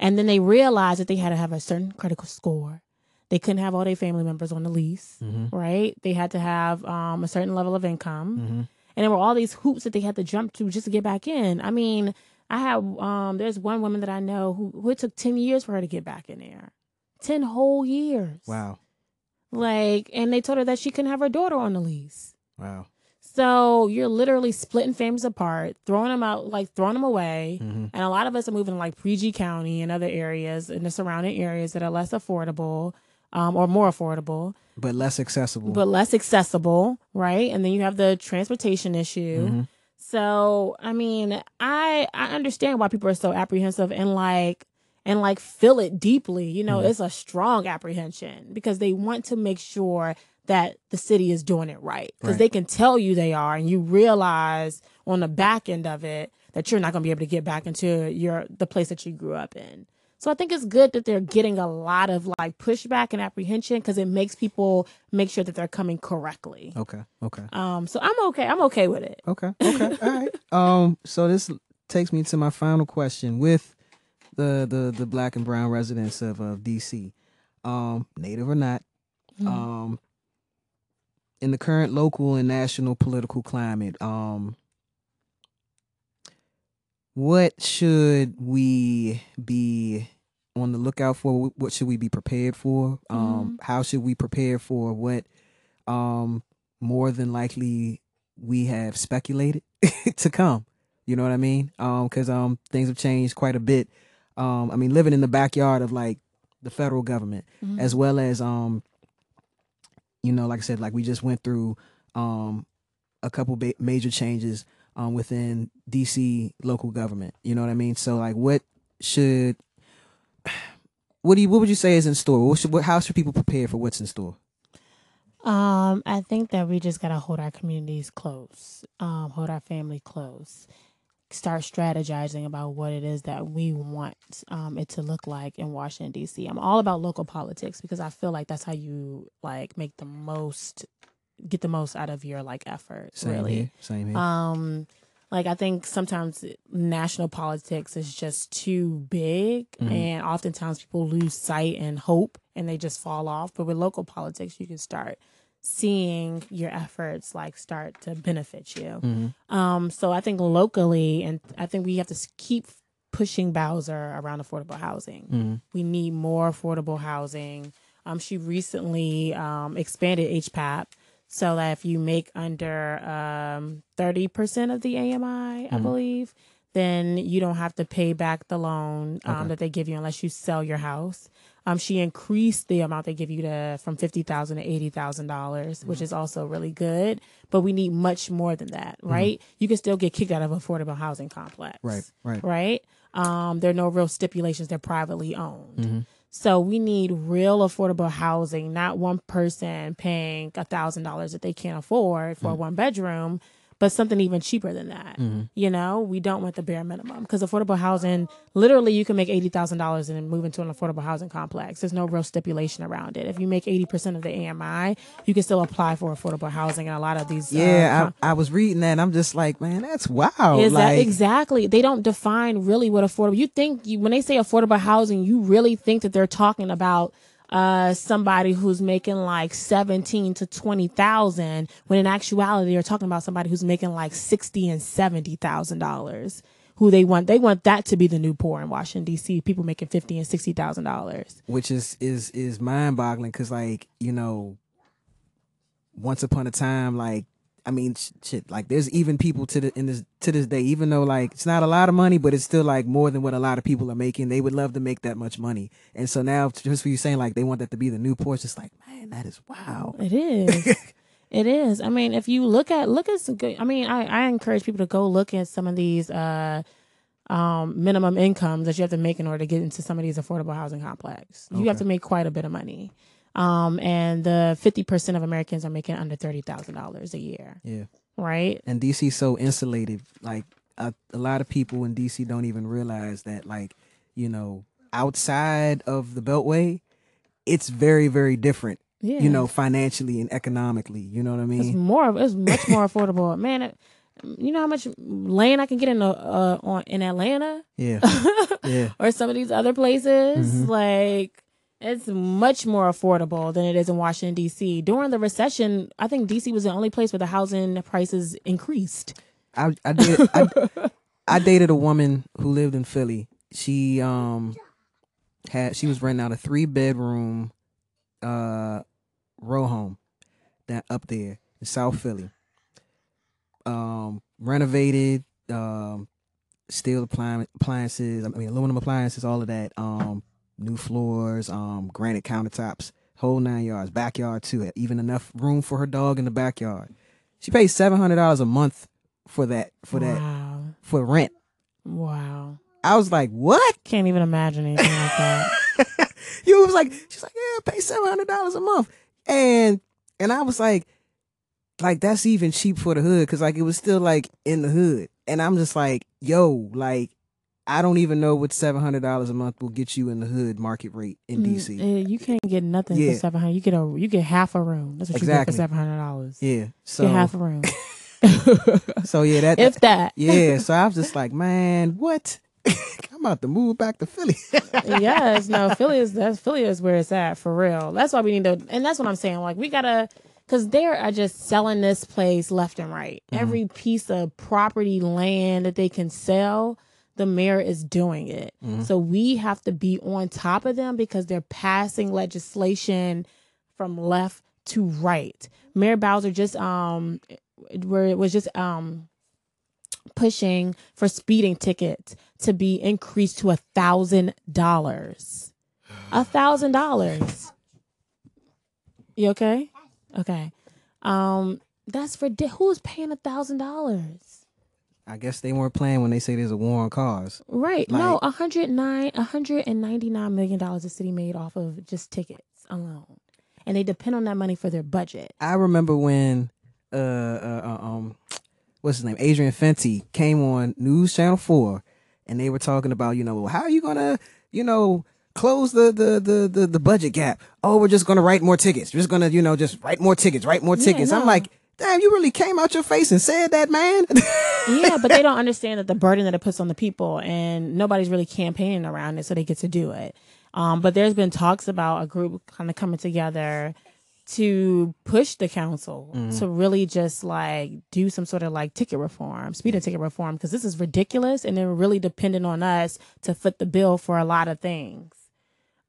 And then they realized that they had to have a certain critical score. They couldn't have all their family members on the lease, Mm-hmm. right? They had to have um, a certain level of income. Mm-hmm. And there were all these hoops that they had to jump to just to get back in. I mean, I have um there's one woman that I know who, who it took 10 years for her to get back in there. 10 whole years. Wow. Like, and they told her that she couldn't have her daughter on the lease. Wow. So you're literally splitting families apart, throwing them out, like throwing them away. Mm-hmm. And a lot of us are moving to like PG County and other areas in the surrounding areas that are less affordable um, or more affordable, But less accessible. but less accessible, right? And then you have the transportation issue. Mhm. So, I mean, I I understand why people are so apprehensive and like and like feel it deeply. You know, Mhm. it's a strong apprehension because they want to make sure that the city is doing it right because Right. they can tell you they are and you realize on the back end of it that you're not going to be able to get back into your the place that you grew up in. So I think it's good that they're getting a lot of like pushback and apprehension because it makes people make sure that they're coming correctly. Okay. Okay. Um, so I'm okay. I'm okay with it. Okay. Okay. All right. Um. So this takes me to my final question with the the the black and brown residents of of DC, um, native or not, Mhm. um, in the current local and national political climate, um, what should we be on the lookout for? What should we be prepared for? Um, how should we prepare for what, um, more than likely we have speculated to come? You know what I mean? Um, because um, things have changed quite a bit. Um, I mean, living in the backyard of like the federal government, Mhm. as well as um, you know, like I said, like we just went through um a couple ba- major changes um within DC local government. You know what I mean? So like, what should what do you what would you say is in store? What should what, how should people prepare for what's in store? Um, I think that we just gotta hold our communities close, um, hold our family close, start strategizing about what it is that we want um, it to look like in Washington D.C. I'm all about local politics because I feel like that's how you like make the most, get the most out of your like effort. Same really, here. Same here. um, like I think sometimes national politics is just too big, Mhm. and oftentimes people lose sight and hope, and they just fall off. But with local politics, you can start seeing your efforts like start to benefit you. Mhm. Um, so I think locally, and I think we have to keep pushing Bowser around affordable housing. Mhm. We need more affordable housing. Um, she recently um, expanded HPAP so that if you make under um, 30% of the AMI, I Mhm. believe, then you don't have to pay back the loan um, Okay. that they give you unless you sell your house. Um, she increased the amount they give you to from fifty thousand to eighty thousand dollars, which is also really good. But we need much more than that, right? You can still get kicked out of affordable housing complex, Right. Right. right? Um, there are no real stipulations; they're privately owned. Mhm. So we need real affordable housing, not one person paying a thousand dollars that they can't afford for a one bedroom, but something even cheaper than that. Mhm. You know, we don't want the bare minimum because affordable housing, literally, you can make eighty thousand dollars and move into an affordable housing complex. There's no real stipulation around it. If you make eighty percent of the AMI, you can still apply for affordable housing, and a lot of these, uh, Yeah, com- I, I was reading that. and I'm just like, man, that's wow. is that exactly? They don't define really what affordable. You think you when they say affordable housing, you really think that they're talking about uh somebody who's making like seventeen to twenty thousand, when in actuality they're talking about somebody who's making like sixty and seventy thousand dollars. Who they want? They want that to be the new poor in Washington D.C. People making fifty and sixty thousand dollars. which is is is mind boggling because like you know once upon a time like i mean shit like there's even people to the in this to this day even though like it's not a lot of money but it's still like more than what a lot of people are making they would love to make that much money and so now just for you saying like they want that to be the new Porsche, it's like man that is wow It is. it is. I mean, if you look at look at some good. I mean, I I encourage people to go look at some of these uh um minimum incomes that you have to make in order to get into some of these affordable housing complex. You have to make quite a bit of money. Um, and the fifty percent of Americans are making under thirty thousand dollars a year, yeah right? and dc's so insulated like a, a lot of people in dc don't even realize that like you know outside of the beltway it's very very different Yeah, you know, financially and economically. You know what I mean? it's more. It's much more affordable, man. It, you know how much land I can get in a, uh, on in Atlanta? Yeah, yeah, or some of these other places. Mhm. Like it's much more affordable than it is in Washington D.C. During the recession, I think D.C. was the only place where the housing prices increased. I I did I, I dated a woman who lived in Philly. She um had she was renting out a three bedroom uh row home that up there in South Philly. Um renovated, um steel appliances, I mean aluminum appliances, all of that. Um new floors, um granite countertops, whole nine yards, backyard too, even enough room for her dog in the backyard. She pays seven hundred dollars a month for that for that Wow, for rent. wow, I was like, "What?" can't even imagine anything like that. you was like, she's like, "Yeah, pay seven hundred dollars a month," and and I was like, like that's even cheap for the hood because like it was still like in the hood, and I'm just like, yo, like I don't even know what seven hundred dollars a month will get you in the hood market rate in Mm, DC. you can't get nothing Yeah. for seven hundred. You get a you get half a room. That's what Exactly. you get for seven hundred dollars. Yeah. so get half a room, so yeah that if that. yeah. So I was just like, man, what? I'm about to move back to Philly. yes, no, Philly is that's Philly is where it's at for real. That's why we need to, and that's what I'm saying. Like we gotta, because they are just selling this place left and right. Every piece of property, land that they can sell, the mayor is doing it. So we have to be on top of them because they're passing legislation from left to right. Mayor Bowser just um, where it was just um pushing for speeding tickets to be increased to a thousand dollars. A thousand dollars. You okay? Okay. Um, that's for who's paying a thousand dollars? I guess they weren't playing when they say there's a war on cars. Right. no, Like- a hundred nine, a hundred and ninety nine million dollars the city made off of just tickets alone, and they depend on that money for their budget. I remember when uh, uh uh, um what's his name Adrian Fenty came on News Channel Four, and they were talking about you know how are you gonna you know close the the the the, the budget gap. Oh, we're just gonna write more tickets. We're just gonna you know just write more tickets, write more Yeah, tickets. no. I'm like, damn, you really came out your face and said that, man. yeah, but they don't understand that the burden that it puts on the people, and nobody's really campaigning around it, so they get to do it. Um, but there's been talks about a group kind of coming together to push the council to really just like do some sort of like ticket reform, speed of ticket reform, because this is ridiculous, and they're really dependent on us to foot the bill for a lot of things.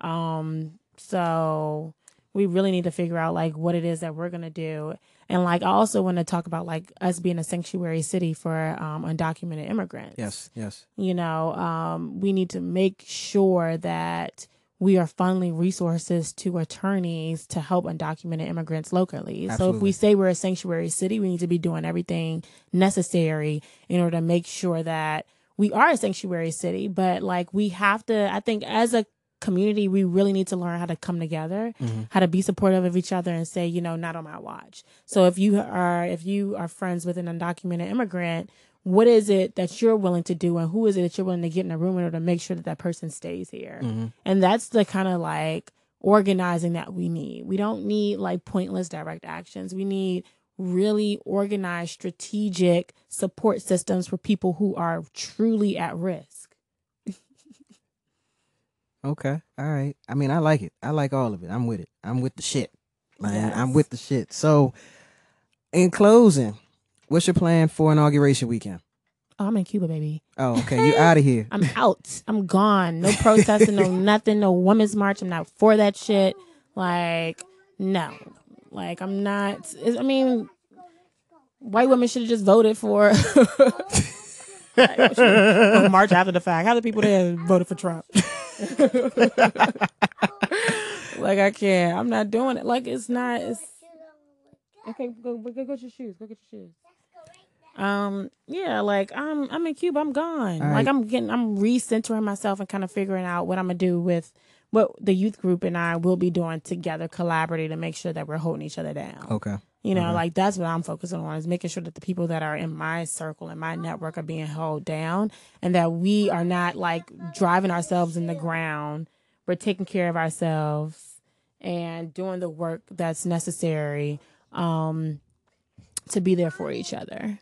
Um, so we really need to figure out like what it is that we're gonna do. And like I also want to talk about like us being a sanctuary city for um, undocumented immigrants. yes, yes. You know, um, we need to make sure that we are funneling resources to attorneys to help undocumented immigrants locally. So if we say we're a sanctuary city, we need to be doing everything necessary in order to make sure that we are a sanctuary city. But like we have to, I think as a community, we really need to learn how to come together, mm-hmm. how to be supportive of each other and say, you know, not on my watch. So if you are if you are friends with an undocumented immigrant, what is it that you're willing to do and who is it that you're willing to get in a room in order to make sure that that person stays here? Mm-hmm. And that's the kind of like organizing that we need. We don't need like pointless direct actions. We need really organized strategic support systems for people who are truly at risk. Okay, all right. I mean, I like it. I like all of it. I'm with it. I'm with the shit, man. I'm with the shit. So, in closing, what's your plan for inauguration weekend? Oh, I'm in Cuba, baby. Oh, okay. You out of here. I'm out. I'm gone. No protesting, no nothing, no women's march. I'm not for that shit. Like, no. Like, I'm not. I mean, white women should have just voted for a march after the fact. How the people there voted for Trump? like, I can't. I'm not doing it. Like, it's not. It's okay. Go, go, go get your shoes. Go get your shoes. Um, yeah, like I'm I'm in Cuba, I'm gone. All Like right. I'm getting I'm recentering myself and kind of figuring out what I'm gonna do with what the youth group and I will be doing together, collaborating to make sure that we're holding each other down. Okay. You know, like that's what I'm focusing on is making sure that the people that are in my circle and my network are being held down and that we are not like driving ourselves in the ground. We're taking care of ourselves and doing the work that's necessary um to be there for each other.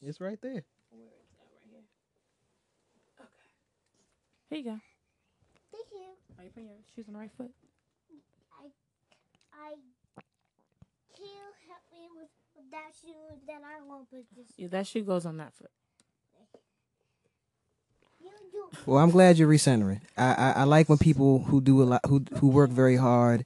It's right there. Okay. Here you go. Thank you. Are you putting your shoes on the right foot? I can you help me with, with that shoe? Then I won't put this. Yeah, that shoe goes on that foot. Well, I'm glad you're recentering. I, I I like when people who do a lot who who work very hard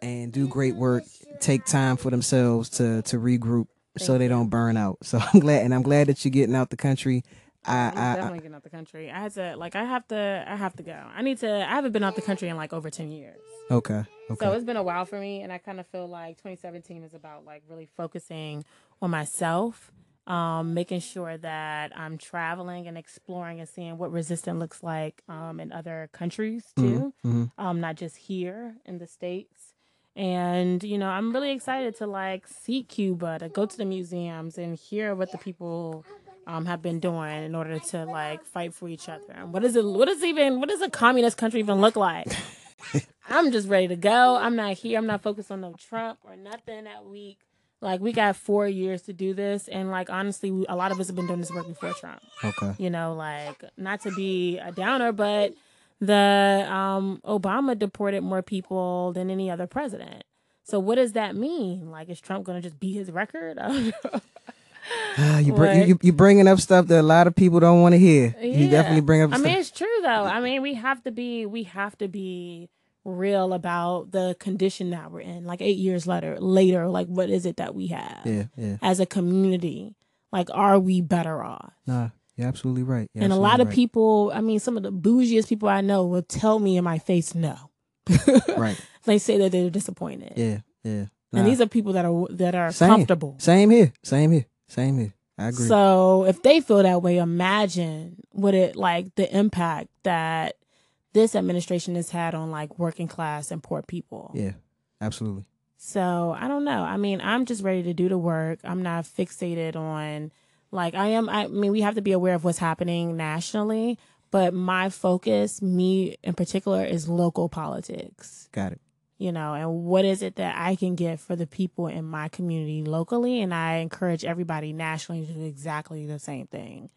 and do great work take time for themselves to to regroup so they don't burn out. So I'm glad and I'm glad that you're getting out the country. I I'm I, definitely getting out the country. I had to like I have to I have to go. I need to I haven't been out the country in like over ten years. okay okay. So it's been a while for me and I kind of feel like 2017 is about like really focusing on myself. Um, making sure that I'm traveling and exploring and seeing what resistance looks like um, in other countries too, mhm. um, not just here in the states. And you know, I'm really excited to like see Cuba, to go to the museums and hear what the people um, have been doing in order to like fight for each other. And what is it? What is even? What does a communist country even look like? I'm just ready to go. I'm not here. I'm not focused on no Trump or nothing that week. Like we got four years to do this, and like honestly, we, a lot of us have been doing this work before Trump. Okay. You know, like not to be a downer, but the um, Obama deported more people than any other president. So what does that mean? Like, is Trump going to just beat his record? I don't know. Ah, you, br- you you you bringing up stuff that a lot of people don't want to hear. You definitely bring up. I stuff. mean, it's true though. I mean, we have to be we have to be real about the condition that we're in. Like eight years later, later, like what is it that we have yeah, yeah. as a community? Like, are we better off? Nah, you're absolutely right. You're and a lot absolutely of people, I mean, some of the bougiest people I know will tell me in my face no. Right. They say that they're disappointed. Yeah, yeah. And these are people that are that are Same. comfortable. same here, same here, same here. I agree. So if they feel that way, imagine what it like the impact that this administration has had on like working class and poor people. yeah, absolutely. So I don't know. I mean, I'm just ready to do the work. I'm not fixated on like I am I mean, we have to be aware of what's happening nationally, but my focus, me in particular, is local politics Got it. You know, and what is it that I can get for the people in my community locally? And I encourage everybody nationally to do exactly the same thing.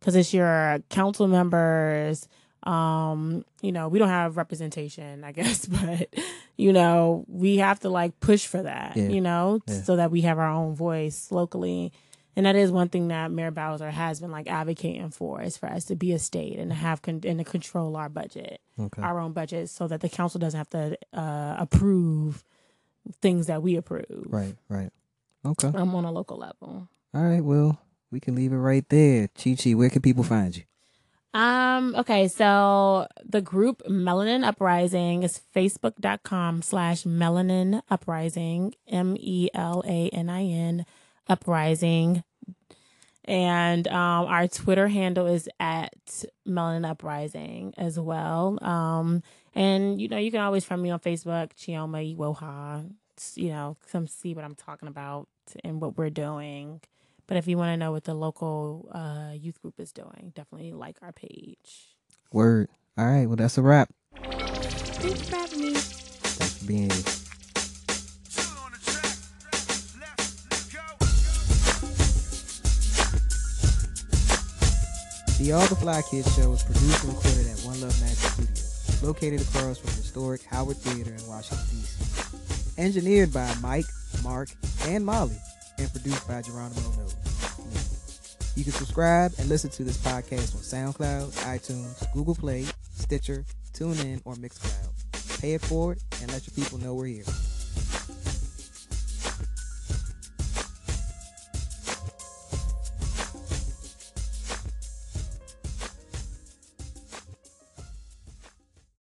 Because it's your council members, um, you know, we don't have representation, I guess, but, you know, we have to like push for that, Yeah. you know, Yeah. so that we have our own voice locally. And that is one thing that Mayor Bowser has been like advocating for is for us to be a state and to have con- and to control our budget Okay. our own budget so that the council doesn't have to uh, approve things that we approve. Right, right. Okay. I'm on a local level. All right. Well, we can leave it right there. ChiChi, where can people find you? Um, okay, so the group Melanin Uprising is facebook.com slash melanin uprising, M E L A N I N uprising. And um, our Twitter handle is at Melanin Uprising as well. Um, and you know, you can always find me on Facebook, Chioma Iwuoha. You know, come see what I'm talking about and what we're doing. But if you want to know what the local uh, youth group is doing, definitely like our page. Word. All right. Well, that's a wrap. Thanks for having me. Thanks for being here. The All the Fly Kids show is produced and recorded at One Love Magic Studios, located across from historic Howard Theater in Washington, D.C. Engineered by Mike, Mark, and Molly, and produced by Geronimo Nose. You can subscribe and listen to this podcast on SoundCloud, iTunes, Google Play, Stitcher, TuneIn, or Mixcloud. Pay it forward and let your people know we're here.